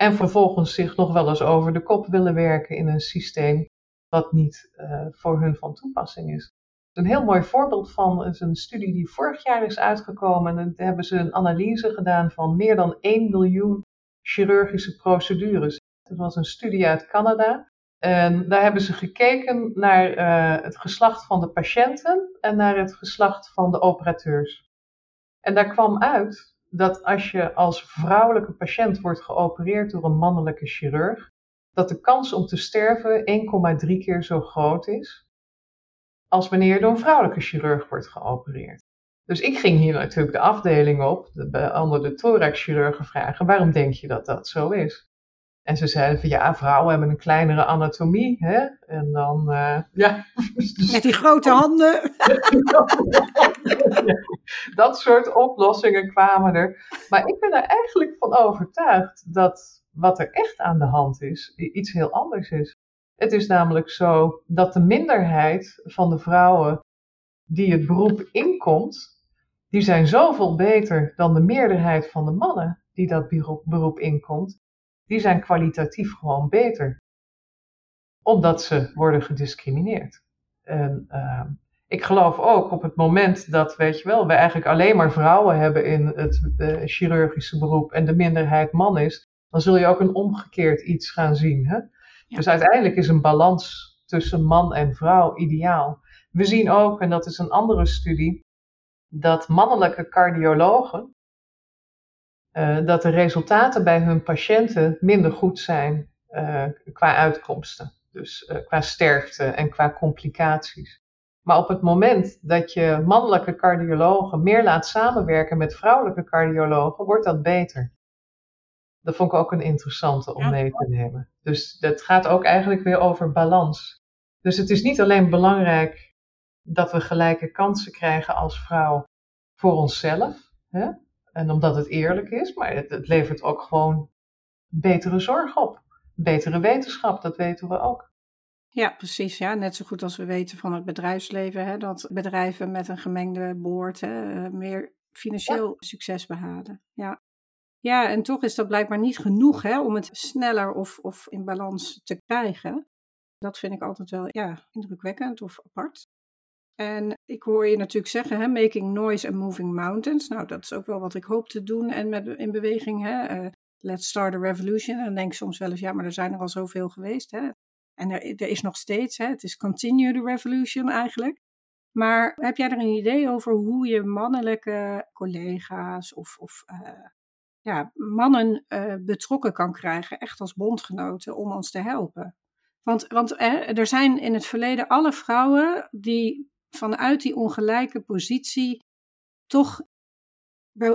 En vervolgens zich nog wel eens over de kop willen werken in een systeem wat niet uh, voor hun van toepassing is. Een heel mooi voorbeeld van is een studie die vorig jaar is uitgekomen. En daar hebben ze een analyse gedaan van meer dan 1 miljoen chirurgische procedures. Dat was een studie uit Canada. En daar hebben ze gekeken naar uh, het geslacht van de patiënten en naar het geslacht van de operateurs. En daar kwam uit dat als je als vrouwelijke patiënt wordt geopereerd door een mannelijke chirurg, dat de kans om te sterven 1,3 keer zo groot is als wanneer je door een vrouwelijke chirurg wordt geopereerd. Dus ik ging hier natuurlijk de afdeling op, de andere thoraxchirurgen vragen, waarom denk je dat dat zo is? En ze zeiden van ja, vrouwen hebben een kleinere anatomie. Hè? En dan, uh, ja. (laughs) Met die grote handen. (laughs) dat soort oplossingen kwamen er. Maar ik ben er eigenlijk van overtuigd dat wat er echt aan de hand is, iets heel anders is. Het is namelijk zo dat de minderheid van de vrouwen die het beroep inkomt, die zijn zoveel beter dan de meerderheid van de mannen die dat beroep inkomt die zijn kwalitatief gewoon beter. Omdat ze worden gediscrimineerd. En uh, ik geloof ook op het moment dat, weet je wel, we eigenlijk alleen maar vrouwen hebben in het uh, chirurgische beroep en de minderheid man is, dan zul je ook een omgekeerd iets gaan zien. Hè? Dus uiteindelijk is een balans tussen man en vrouw ideaal. We zien ook, en dat is een andere studie, dat mannelijke cardiologen uh, dat de resultaten bij hun patiënten minder goed zijn uh, qua uitkomsten. Dus uh, qua sterfte en qua complicaties. Maar op het moment dat je mannelijke cardiologen meer laat samenwerken met vrouwelijke cardiologen, wordt dat beter. Dat vond ik ook een interessante om mee te nemen. Dus dat gaat ook eigenlijk weer over balans. Dus het is niet alleen belangrijk dat we gelijke kansen krijgen als vrouw voor onszelf. Hè? En omdat het eerlijk is, maar het, het levert ook gewoon betere zorg op. Betere wetenschap, dat weten we ook. Ja, precies. Ja. Net zo goed als we weten van het bedrijfsleven, hè, dat bedrijven met een gemengde boord hè, eh, meer financieel succes behalen. Ja. ja, en toch is dat blijkbaar niet genoeg hè, om het sneller of, of in balans te krijgen. Dat vind ik altijd wel ja, indrukwekkend of apart. En ik hoor je natuurlijk zeggen, hè, making noise and moving mountains. Nou, dat is ook wel wat ik hoop te doen en met, in beweging. Hè, uh, let's start a revolution. En dan denk ik soms wel eens, ja, maar er zijn er al zoveel geweest. Hè. En er, er is nog steeds, hè, het is continue the revolution eigenlijk. Maar heb jij er een idee over hoe je mannelijke collega's of, of uh, ja, mannen uh, betrokken kan krijgen, echt als bondgenoten, om ons te helpen? Want, want er zijn in het verleden alle vrouwen die vanuit die ongelijke positie toch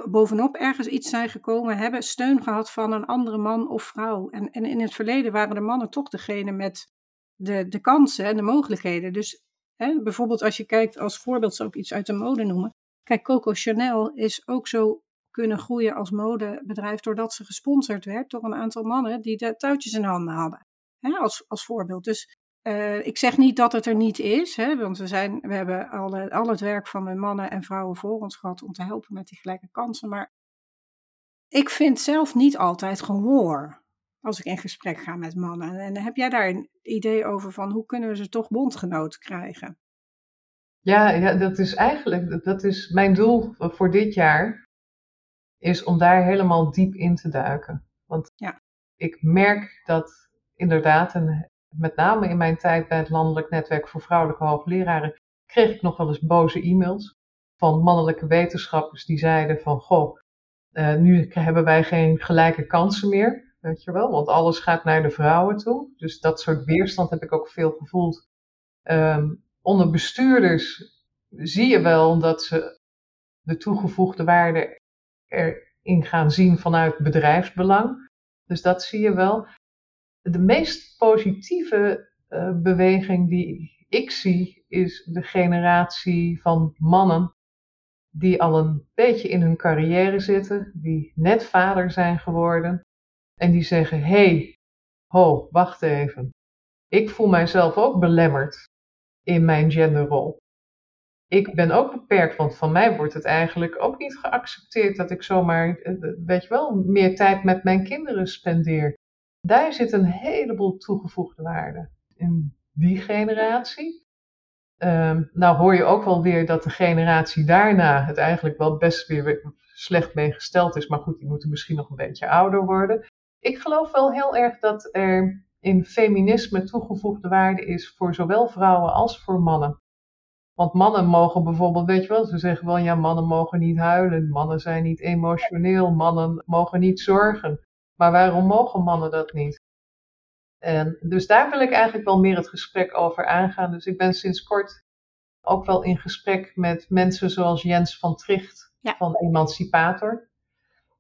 bovenop ergens iets zijn gekomen, hebben steun gehad van een andere man of vrouw. En, en in het verleden waren de mannen toch degene met de, de kansen en de mogelijkheden. Dus hè, bijvoorbeeld als je kijkt, als voorbeeld zou ik iets uit de mode noemen. Kijk, Coco Chanel is ook zo kunnen groeien als modebedrijf doordat ze gesponsord werd door een aantal mannen die de touwtjes in handen hadden. Hè, als, als voorbeeld. Dus uh, ik zeg niet dat het er niet is, hè, want we, zijn, we hebben al, al het werk van de mannen en vrouwen voor ons gehad om te helpen met die gelijke kansen. Maar ik vind zelf niet altijd gehoor als ik in gesprek ga met mannen. En heb jij daar een idee over van hoe kunnen we ze toch bondgenoten krijgen? Ja, ja, dat is eigenlijk dat is mijn doel voor dit jaar. Is om daar helemaal diep in te duiken. Want ja. ik merk dat inderdaad, en met name in mijn tijd bij het Landelijk Netwerk voor Vrouwelijke Hoogleraren, kreeg ik nog wel eens boze e-mails van mannelijke wetenschappers die zeiden van, goh, uh, nu hebben wij geen gelijke kansen meer, weet je wel, want alles gaat naar de vrouwen toe. Dus dat soort weerstand heb ik ook veel gevoeld. Um, onder bestuurders zie je wel dat ze de toegevoegde waarde erin gaan zien vanuit bedrijfsbelang. Dus dat zie je wel de meest positieve uh, beweging die ik zie is de generatie van mannen die al een beetje in hun carrière zitten, die net vader zijn geworden en die zeggen: hey, ho, wacht even. Ik voel mijzelf ook belemmerd in mijn genderrol. Ik ben ook beperkt, want van mij wordt het eigenlijk ook niet geaccepteerd dat ik zomaar, eh, weet je wel, meer tijd met mijn kinderen spendeer. Daar zit een heleboel toegevoegde waarde in die generatie. Ehm, nou hoor je ook wel weer dat de generatie daarna het eigenlijk wel best weer slecht mee gesteld is. Maar goed, die moeten misschien nog een beetje ouder worden. Ik geloof wel heel erg dat er in feminisme toegevoegde waarde is voor zowel vrouwen als voor mannen. Want mannen mogen bijvoorbeeld, weet je wel, ze zeggen wel, ja, mannen mogen niet huilen, mannen zijn niet emotioneel, mannen mogen niet zorgen. Maar waarom mogen mannen dat niet? En dus daar wil ik eigenlijk wel meer het gesprek over aangaan. Dus ik ben sinds kort ook wel in gesprek met mensen zoals Jens van Tricht van Emancipator.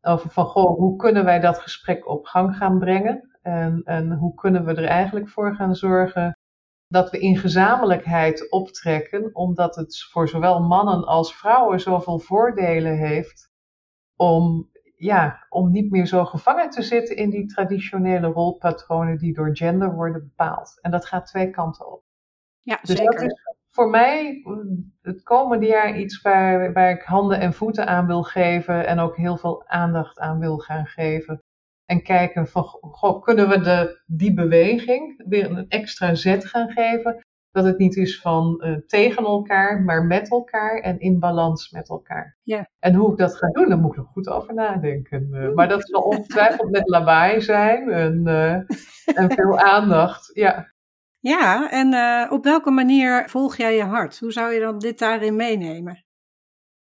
Over van, goh, hoe kunnen wij dat gesprek op gang gaan brengen? En, en hoe kunnen we er eigenlijk voor gaan zorgen dat we in gezamenlijkheid optrekken, omdat het voor zowel mannen als vrouwen zoveel voordelen heeft om, ja, om niet meer zo gevangen te zitten in die traditionele rolpatronen die door gender worden bepaald. En dat gaat twee kanten op. Ja, dus zeker. dat is voor mij het komende jaar iets waar, waar ik handen en voeten aan wil geven en ook heel veel aandacht aan wil gaan geven. En kijken van, goh, kunnen we de, die beweging weer een extra zet gaan geven? Dat het niet is van uh, tegen elkaar, maar met elkaar en in balans met elkaar. Ja. En hoe ik dat ga doen, daar moet ik nog goed over nadenken. Uh, maar dat zal ongetwijfeld met lawaai zijn en, uh, en veel aandacht. Ja. Ja, en op welke manier volg jij je hart? Hoe zou je dan dit daarin meenemen?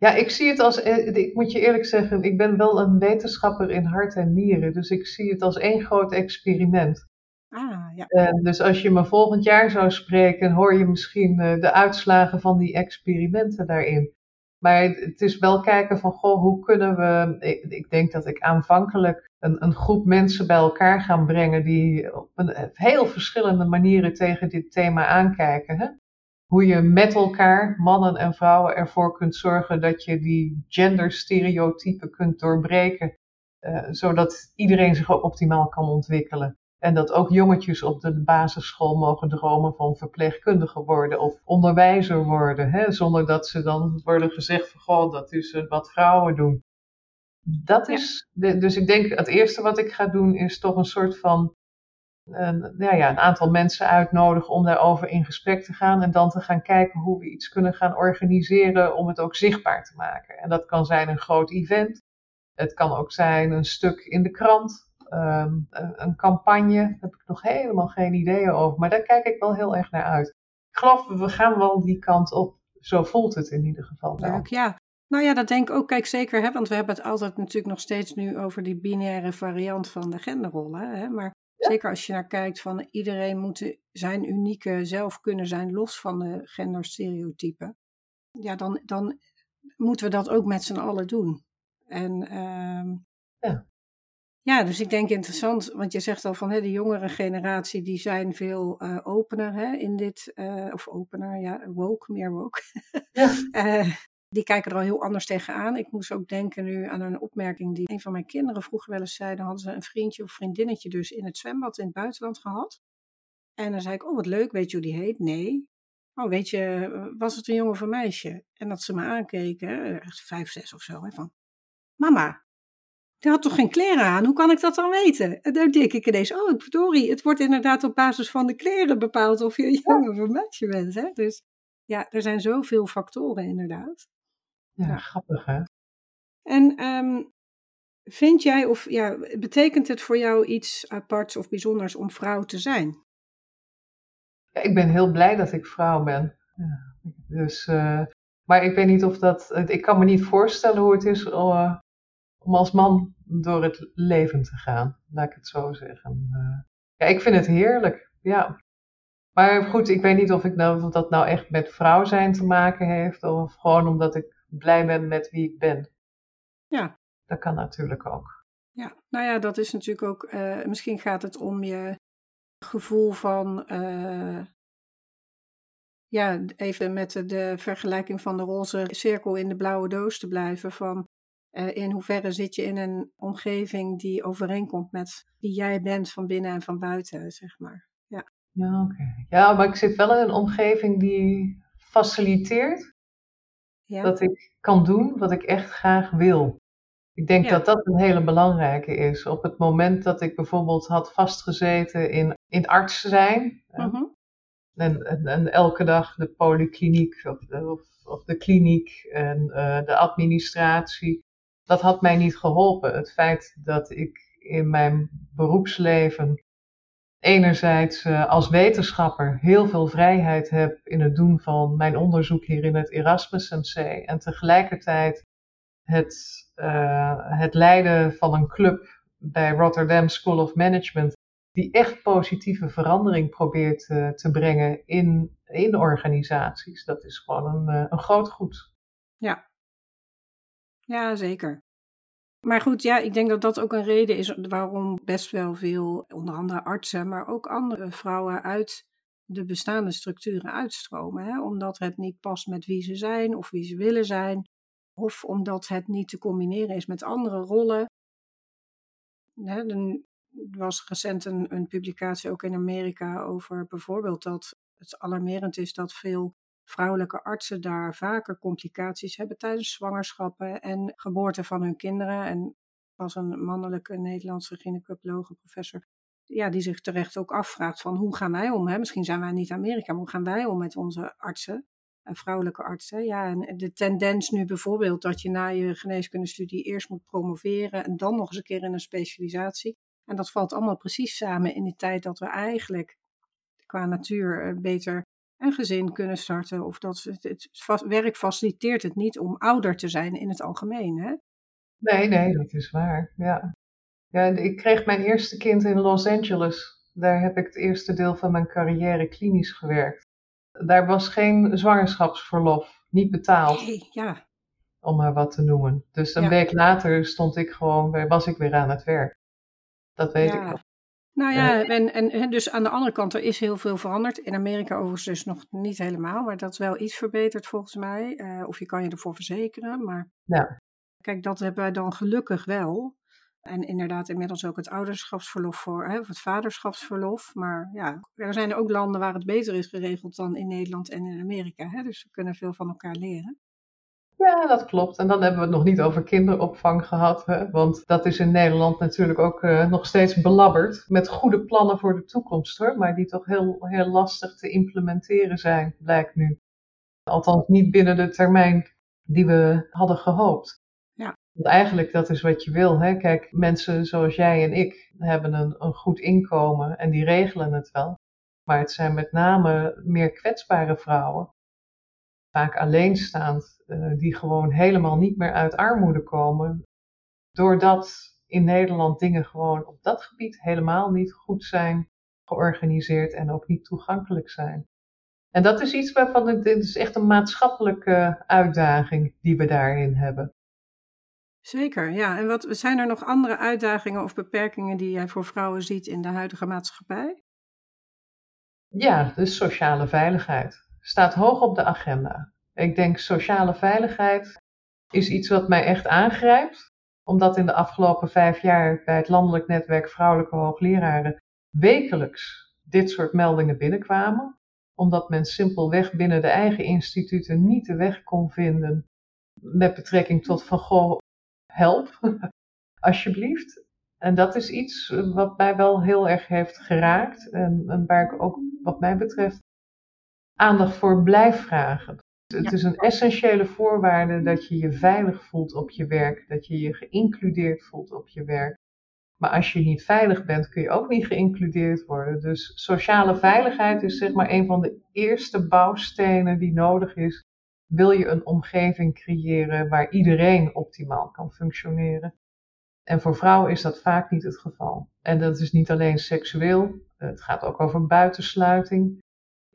Ja, ik zie het als, eh, ik moet je eerlijk zeggen, ik ben wel een wetenschapper in hart en nieren. Dus ik zie het als één groot experiment. Ah, ja. En dus als je me volgend jaar zou spreken, hoor je misschien eh, de uitslagen van die experimenten daarin. Maar het is wel kijken van, goh, hoe kunnen we, ik, ik denk dat ik aanvankelijk een, een, groep mensen bij elkaar gaan brengen die op een, heel verschillende manieren tegen dit thema aankijken. Hè? hoe je met elkaar, mannen en vrouwen, ervoor kunt zorgen dat je die genderstereotypen kunt doorbreken. Zodat iedereen zich optimaal kan ontwikkelen. En dat ook jongetjes op de basisschool mogen dromen van verpleegkundige worden of onderwijzer worden. Hè? Zonder dat ze dan worden gezegd van goh, dat is wat vrouwen doen. Dat is, dus ik denk het eerste wat ik ga doen is toch een soort van een, ja, ja, een aantal mensen uitnodigen om daarover in gesprek te gaan en dan te gaan kijken hoe we iets kunnen gaan organiseren om het ook zichtbaar te maken. En dat kan zijn een groot event, het kan ook zijn een stuk in de krant, ehm, een, campagne, daar heb ik nog helemaal geen ideeën over, maar daar kijk ik wel heel erg naar uit. Ik geloof, we gaan wel die kant op. Zo voelt het in ieder geval wel. Leuk, ja. Nou ja, dat denk ik ook. Kijk, zeker, hè, want we hebben het altijd natuurlijk nog steeds nu over die binaire variant van de genderrollen. Hè, maar Zeker als je naar kijkt van iedereen moet zijn unieke zelf kunnen zijn, los van de genderstereotypen. Ja, dan, dan moeten we dat ook met z'n allen doen. En uh, ja. Ja, dus ik denk interessant, want je zegt al van hè, de jongere generatie, die zijn veel uh, opener hè, in dit, uh, of opener, ja, woke, meer woke. Ja. uh, (laughs) die kijken er al heel anders tegenaan. Ik moest ook denken nu aan een opmerking die een van mijn kinderen vroeger wel eens zei. Dan hadden ze een vriendje of vriendinnetje dus in het zwembad in het buitenland gehad. En dan zei ik, oh wat leuk, weet je hoe die heet? Nee. Oh, weet je, was het een jongen of een meisje? En dat ze me aankeken, echt vijf, zes of zo, hè, van... Mama, die had toch geen kleren aan? Hoe kan ik dat dan weten? En dan denk ik ineens, oh, verdorie, het wordt inderdaad op basis van de kleren bepaald of je een jongen of een meisje bent. Hè? Dus ja, er zijn zoveel factoren inderdaad. Ja, grappig hè? En um, vind jij, of ja, betekent het voor jou iets aparts of bijzonders om vrouw te zijn? Ik ben heel blij dat ik vrouw ben. Ja, dus, uh, maar ik weet niet of dat, ik kan me niet voorstellen hoe het is uh, om als man door het leven te gaan, laat ik het zo zeggen. Uh, ja, ik vind het heerlijk, ja. Maar goed, ik weet niet of, ik nou, of dat nou echt met vrouw zijn te maken heeft, of gewoon omdat ik blij ben met wie ik ben. Ja. Dat kan natuurlijk ook. Ja, nou ja, dat is natuurlijk ook, uh, misschien gaat het om je gevoel van, uh, ja, even met de, de, vergelijking van de roze cirkel in de blauwe doos te blijven, van uh, in hoeverre zit je in een omgeving die overeenkomt met wie jij bent van binnen en van buiten, zeg maar. Ja. Ja, oké. Ja, maar ik zit wel in een omgeving die faciliteert Ja, dat ik kan doen wat ik echt graag wil. Ik denk Ja. dat dat een hele belangrijke is. Op het moment dat ik bijvoorbeeld had vastgezeten in, in arts zijn, Mhm. en, en, en elke dag de polykliniek of de, of, of de kliniek en eh, de administratie, dat had mij niet geholpen. Het feit dat ik in mijn beroepsleven enerzijds eh, als wetenschapper heel veel vrijheid heb in het doen van mijn onderzoek hier in het Erasmus MC en tegelijkertijd het, eh, het leiden van een club bij Rotterdam School of Management die echt positieve verandering probeert eh, te brengen in, in organisaties. Dat is gewoon een, een groot goed. Ja, zeker. Maar goed, ja, ik denk dat dat ook een reden is waarom best wel veel, onder andere artsen, maar ook andere vrouwen uit de bestaande structuren uitstromen. Hè? Omdat het niet past met wie ze zijn of wie ze willen zijn. Of omdat het niet te combineren is met andere rollen. Hè, er was recent een, een publicatie ook in Amerika over bijvoorbeeld dat het alarmerend is dat veel vrouwelijke artsen daar vaker complicaties hebben tijdens zwangerschappen en geboorte van hun kinderen. En was een mannelijke Nederlandse gynaecologe professor ja, die zich terecht ook afvraagt van hoe gaan wij om? Hè? Misschien zijn wij niet Amerika, maar hoe gaan wij om met onze artsen? en vrouwelijke artsen. Ja, en de tendens nu bijvoorbeeld dat je na je geneeskundestudie eerst moet promoveren en dan nog eens een keer in een specialisatie. En dat valt allemaal precies samen in die tijd dat we eigenlijk qua natuur eh, beter een gezin kunnen starten. Of dat het, werk faciliteert het niet om ouder te zijn in het algemeen. Hè? Nee, nee, dat is waar. Ja. Ja, ik kreeg mijn eerste kind in Los Angeles. Daar heb ik het eerste deel van mijn carrière klinisch gewerkt. Daar was geen zwangerschapsverlof, niet betaald, Nee, ja, om maar wat te noemen. Dus een Ja. week later stond ik gewoon, weer- was ik weer aan het werk. Dat weet ik nog. Nou ja, en, en en dus aan de andere kant, er is heel veel veranderd. In Amerika overigens dus nog niet helemaal, maar dat is wel iets verbeterd volgens mij. Eh, of je kan je ervoor verzekeren, maar Ja. kijk, dat hebben wij dan gelukkig wel. En inderdaad inmiddels ook het ouderschapsverlof voor, hè, of het vaderschapsverlof. Maar ja, er zijn ook landen waar het beter is geregeld dan in Nederland en in Amerika. Hè? Dus we kunnen veel van elkaar leren. Ja, dat klopt. En dan hebben we het nog niet over kinderopvang gehad. Hè? Want dat is in Nederland natuurlijk ook eh, nog steeds belabberd. Met goede plannen voor de toekomst hoor. Maar die toch heel, heel lastig te implementeren zijn, blijkt nu. Althans niet binnen de termijn die we hadden gehoopt. Ja. Want eigenlijk dat is wat je wil. Hè? Kijk, mensen zoals jij en ik hebben een, een goed inkomen en die regelen het wel. Maar het zijn met name meer kwetsbare vrouwen vaak alleenstaand, eh, die gewoon helemaal niet meer uit armoede komen. Doordat in Nederland dingen gewoon op dat gebied helemaal niet goed zijn georganiseerd en ook niet toegankelijk zijn. En dat is iets waarvan ik, dit is echt een maatschappelijke uitdaging die we daarin hebben. Zeker, ja. En wat, zijn er nog andere uitdagingen of beperkingen die jij voor vrouwen ziet in de huidige maatschappij? Ja, dus sociale veiligheid staat hoog op de agenda. Ik denk sociale veiligheid is iets wat mij echt aangrijpt, omdat in de afgelopen vijf jaar bij het landelijk netwerk vrouwelijke hoogleraren wekelijks dit soort meldingen binnenkwamen, omdat men simpelweg binnen de eigen instituten niet de weg kon vinden met betrekking tot van goh, help, (laughs) alsjeblieft. En dat is iets wat mij wel heel erg heeft geraakt en, en waar ik ook wat mij betreft aandacht voor blijf vragen. Het is een essentiële voorwaarde dat je je veilig voelt op je werk, dat je je geïncludeerd voelt op je werk. Maar als je niet veilig bent, kun je ook niet geïncludeerd worden. Dus sociale veiligheid is zeg maar een van de eerste bouwstenen die nodig is. Wil je een omgeving creëren waar iedereen optimaal kan functioneren? En voor vrouwen is dat vaak niet het geval. En dat is niet alleen seksueel, het gaat ook over buitensluiting.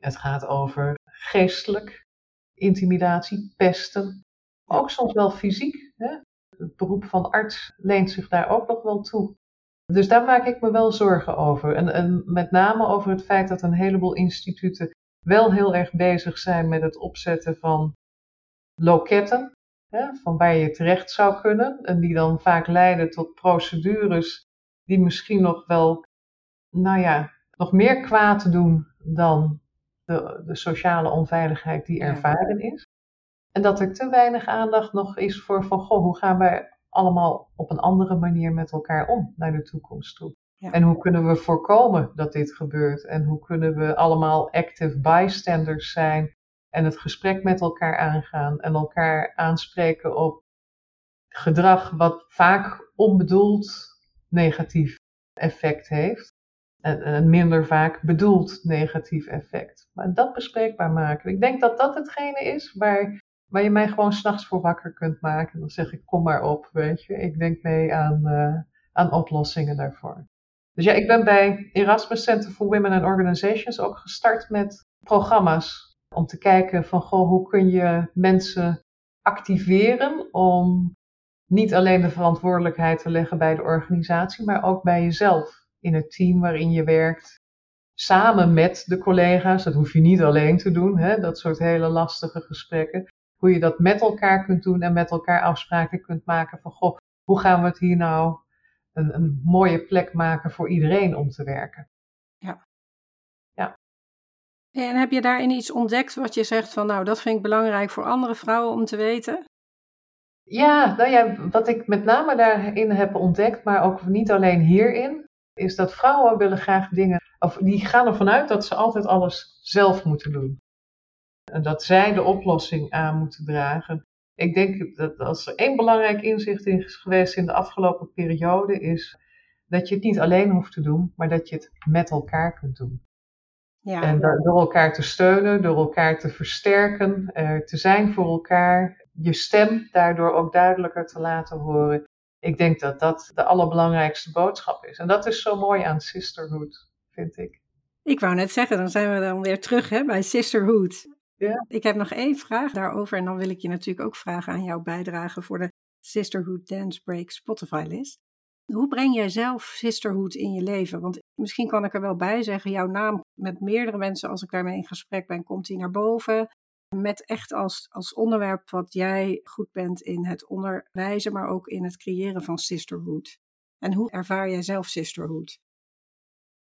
Het gaat over geestelijk, intimidatie, pesten. Ook soms wel fysiek. Hè? Het beroep van arts leent zich daar ook nog wel toe. Dus daar maak ik me wel zorgen over. En, en met name over het feit dat een heleboel instituten wel heel erg bezig zijn met het opzetten van loketten. Hè, van waar je terecht zou kunnen. En die dan vaak leiden tot procedures die misschien nog wel, nou ja, nog meer kwaad doen dan de, de sociale onveiligheid die ervaren is. En dat er te weinig aandacht nog is voor van, goh, hoe gaan wij allemaal op een andere manier met elkaar om naar de toekomst toe? En hoe kunnen we voorkomen dat dit gebeurt? En hoe kunnen we allemaal active bystanders zijn en het gesprek met elkaar aangaan en elkaar aanspreken op gedrag wat vaak onbedoeld negatief effect heeft. En een minder vaak bedoeld negatief effect. Maar dat bespreekbaar maken. Ik denk dat dat hetgene is waar, waar je mij gewoon s'nachts voor wakker kunt maken. Dan zeg ik, kom maar op, weet je. Ik denk mee aan, uh, aan oplossingen daarvoor. Dus ja, ik ben bij Erasmus Center for Women and Organizations ook gestart met programma's. Om te kijken van, goh, hoe kun je mensen activeren om niet alleen de verantwoordelijkheid te leggen bij de organisatie, maar ook bij jezelf in het team waarin je werkt. Samen met de collega's, dat hoef je niet alleen te doen, hè, dat soort hele lastige gesprekken. Hoe je dat met elkaar kunt doen en met elkaar afspraken kunt maken van, goh, hoe gaan we het hier nou een, een mooie plek maken voor iedereen om te werken. Ja. ja. En heb je daarin iets ontdekt wat je zegt van, nou, dat vind ik belangrijk voor andere vrouwen om te weten? Ja, nou ja, wat ik met name daarin heb ontdekt, maar ook niet alleen hierin, is dat vrouwen willen graag dingen, of die gaan ervan uit dat ze altijd alles zelf moeten doen. En dat zij de oplossing aan moeten dragen. Ik denk dat als er één belangrijk inzicht is geweest in de afgelopen periode, is dat je het niet alleen hoeft te doen, maar dat je het met elkaar kunt doen. Ja. En door elkaar te steunen, door elkaar te versterken, er te zijn voor elkaar, je stem daardoor ook duidelijker te laten horen. Ik denk dat dat de allerbelangrijkste boodschap is. En dat is zo mooi aan sisterhood, vind ik. Ik wou net zeggen, dan zijn we dan weer terug hè, bij sisterhood. Ja. Ik heb nog één vraag daarover en dan wil ik je natuurlijk ook vragen aan jouw bijdrage voor de Sisterhood Dance Break Spotify list. Hoe breng jij zelf sisterhood in je leven? Want misschien kan ik er wel bij zeggen, jouw naam met meerdere mensen, als ik daarmee in gesprek ben, komt die naar boven. Met echt als, als onderwerp wat jij goed bent in het onderwijzen, maar ook in het creëren van sisterhood. En hoe ervaar jij zelf sisterhood?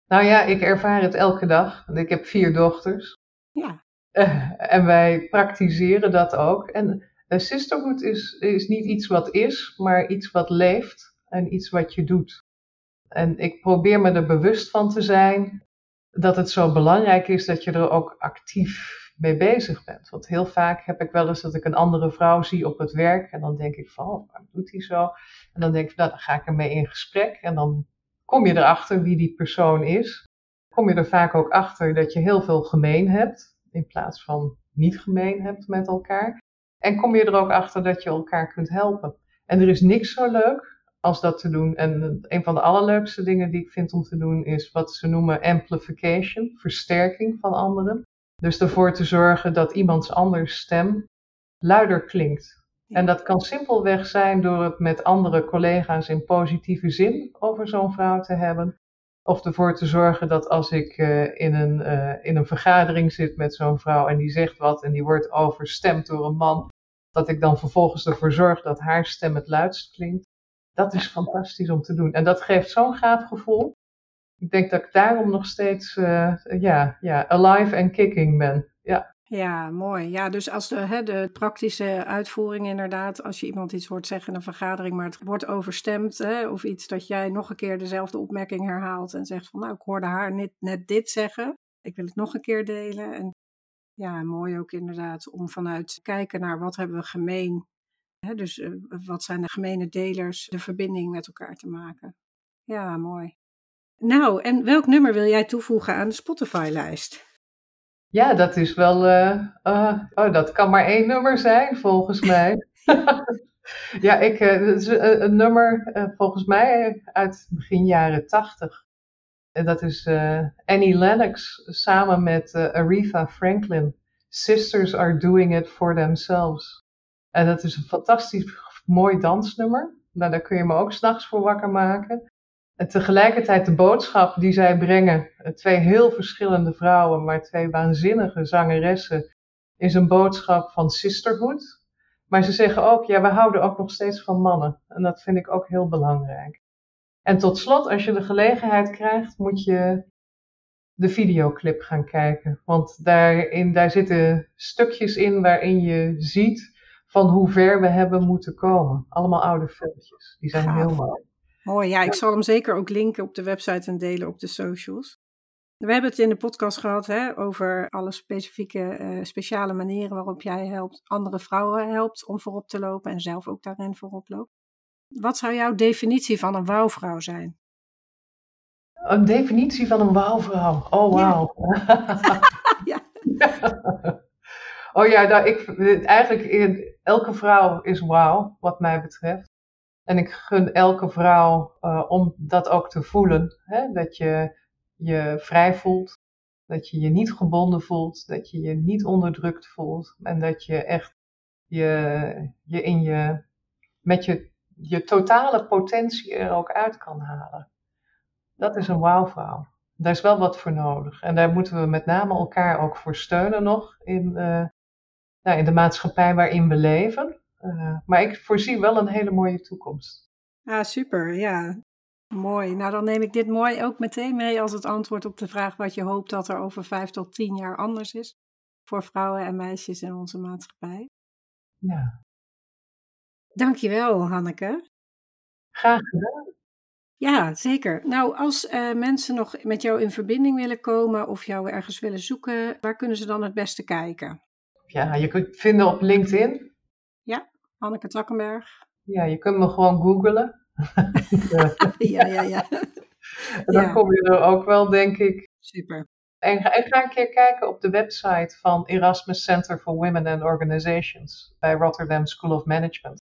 Nou ja, ik ervaar het elke dag. Ik heb vier dochters. Ja. Uh, en wij praktiseren dat ook. En uh, sisterhood is, is niet iets wat is, maar iets wat leeft en iets wat je doet. En ik probeer me er bewust van te zijn dat het zo belangrijk is dat je er ook actief mee bezig bent. Want heel vaak heb ik wel eens dat ik een andere vrouw zie op het werk en dan denk ik van, oh, waarom doet hij zo? En dan denk ik, nou, dan ga ik ermee in gesprek en dan kom je erachter wie die persoon is. Kom je er vaak ook achter dat je heel veel gemeen hebt, in plaats van niet gemeen hebt met elkaar. En kom je er ook achter dat je elkaar kunt helpen. En er is niks zo leuk als dat te doen. En een van de allerleukste dingen die ik vind om te doen is wat ze noemen amplification, versterking van anderen. Dus ervoor te zorgen dat iemands anders stem luider klinkt. En dat kan simpelweg zijn door het met andere collega's in positieve zin over zo'n vrouw te hebben. Of ervoor te zorgen dat als ik uh, in, een, uh, in een vergadering zit met zo'n vrouw en die zegt wat en die wordt overstemd door een man, dat ik dan vervolgens ervoor zorg dat haar stem het luidst klinkt. Dat is fantastisch om te doen. En dat geeft zo'n gaaf gevoel ik denk dat ik daarom nog steeds uh, ja, ja, alive and kicking ben. Ja. Ja, mooi. Ja, dus als de, hè, de praktische uitvoering inderdaad, als je iemand iets hoort zeggen in een vergadering, maar het wordt overstemd, hè, of iets dat jij nog een keer dezelfde opmerking herhaalt en zegt van, nou, ik hoorde haar net, net dit zeggen, ik wil het nog een keer delen. En ja, mooi ook inderdaad om vanuit kijken naar wat hebben we gemeen, hè, dus uh, wat zijn de gemene delers, de verbinding met elkaar te maken. Ja, mooi. Nou, en welk nummer wil jij toevoegen aan de Spotify-lijst? Ja, dat is wel. Uh, uh, oh, dat kan maar één nummer zijn, volgens (laughs) mij. ja, ik, uh, is een, nummer volgens mij uit begin jaren tachtig. En dat is Annie Lennox samen met Aretha Franklin. Sisters are doing it for themselves. En dat is een fantastisch mooi dansnummer. Nou, daar kun je me ook s'nachts voor wakker maken. En tegelijkertijd de boodschap die zij brengen, twee heel verschillende vrouwen, maar twee waanzinnige zangeressen, is een boodschap van sisterhood. Maar ze zeggen ook, ja, we houden ook nog steeds van mannen. En dat vind ik ook heel belangrijk. En tot slot, als je de gelegenheid krijgt, moet je de videoclip gaan kijken. Want daarin, daar zitten stukjes in waarin je ziet van hoe ver we hebben moeten komen. Allemaal oude filmpjes. Die zijn heel mooi. Mooi, ja, ik zal hem zeker ook linken op de website en delen op de socials. We hebben het in de podcast gehad hè, over alle specifieke, uh, speciale manieren waarop jij helpt, andere vrouwen helpt om voorop te lopen en zelf ook daarin voorop loopt. Wat zou jouw definitie van een wouwvrouw zijn? Een definitie van een wouwvrouw. Oh, wauw. Ja. (laughs) ja. Oh ja, nou, ik, eigenlijk elke vrouw is wauw, wat mij betreft. En ik gun elke vrouw uh, om dat ook te voelen. Hè? Dat je je vrij voelt, dat je je niet gebonden voelt, dat je je niet onderdrukt voelt. En dat je echt je, je in je, met je, je totale potentie er ook uit kan halen. Dat is een wauwvrouw. Daar is wel wat voor nodig. En daar moeten we met name elkaar ook voor steunen nog in, uh, nou, in de maatschappij waarin we leven. Uh, maar ik voorzie wel een hele mooie toekomst. Ah, super. Ja, mooi. Nou, dan neem ik dit mooi ook meteen mee als het antwoord op de vraag wat je hoopt dat er over vijf tot tien jaar anders is voor vrouwen en meisjes in onze maatschappij. Ja. Dankjewel, Hanneke. Graag gedaan. Ja, zeker. Nou, als uh, mensen nog met jou in verbinding willen komen of jou ergens willen zoeken, waar kunnen ze dan het beste kijken? Ja, je kunt vinden op LinkedIn. Ja, Hanneke Takkenberg. Ja, je kunt me gewoon googlen. (laughs) ja, ja, ja. Dan ja. kom je er ook wel, denk ik. Super. En ga, en ga een keer kijken op de website van Erasmus Center for Women and Organizations bij Rotterdam School of Management.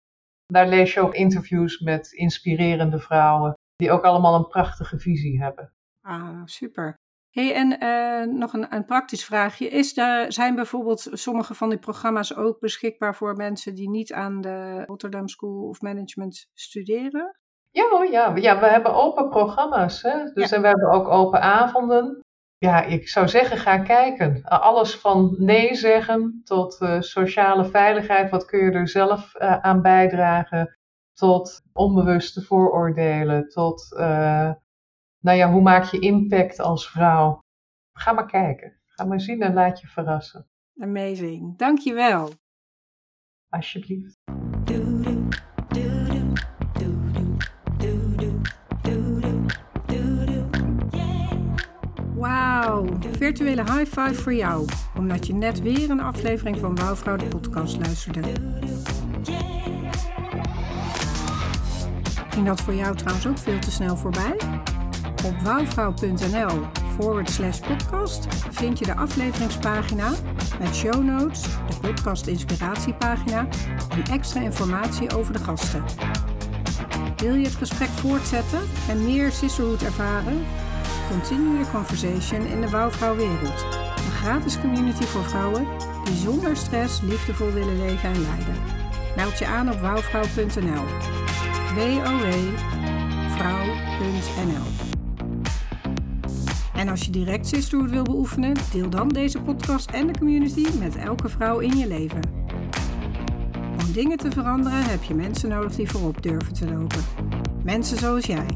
Daar lees je ook interviews met inspirerende vrouwen die ook allemaal een prachtige visie hebben. Ah, super. Hey, en uh, nog een, een, praktisch vraagje. Is de, zijn bijvoorbeeld sommige van die programma's ook beschikbaar voor mensen die niet aan de Rotterdam School of Management studeren? Ja hoor, ja. ja we hebben open programma's. Hè? Dus en we hebben ook open avonden. Ja, ik zou zeggen, ga kijken. Alles van nee zeggen tot uh, sociale veiligheid. Wat kun je er zelf uh, aan bijdragen? tot onbewuste vooroordelen, tot nou ja, hoe maak je impact als vrouw? Ga maar kijken. Ga maar zien en laat je verrassen. Amazing. Dankjewel. Alsjeblieft. Wauw, virtuele high five voor jou, omdat je net weer een aflevering van Wouwvrouw de podcast luisterde. Ging dat voor jou trouwens ook veel te snel voorbij? Op wouwvrouw.nl podcast vind je de afleveringspagina met show notes, de podcast inspiratiepagina en extra informatie over de gasten. Wil je het gesprek voortzetten en meer sisterhood ervaren? Continue the conversation in de Wouwvrouwwereld. Een gratis community voor vrouwen die zonder stress liefdevol willen leven en leiden. Meld je aan op wouwvrouw.nl www.vrouw.nl. En als je direct sisterhood wil beoefenen, deel dan deze podcast en de community met elke vrouw in je leven. Om dingen te veranderen heb je mensen nodig die voorop durven te lopen. Mensen zoals jij.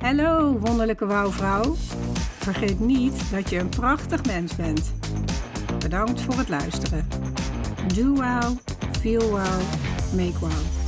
Hallo, wonderlijke wouwvrouw. Vergeet niet dat je een prachtig mens bent. Bedankt voor het luisteren. Do wow, feel wow, make wow.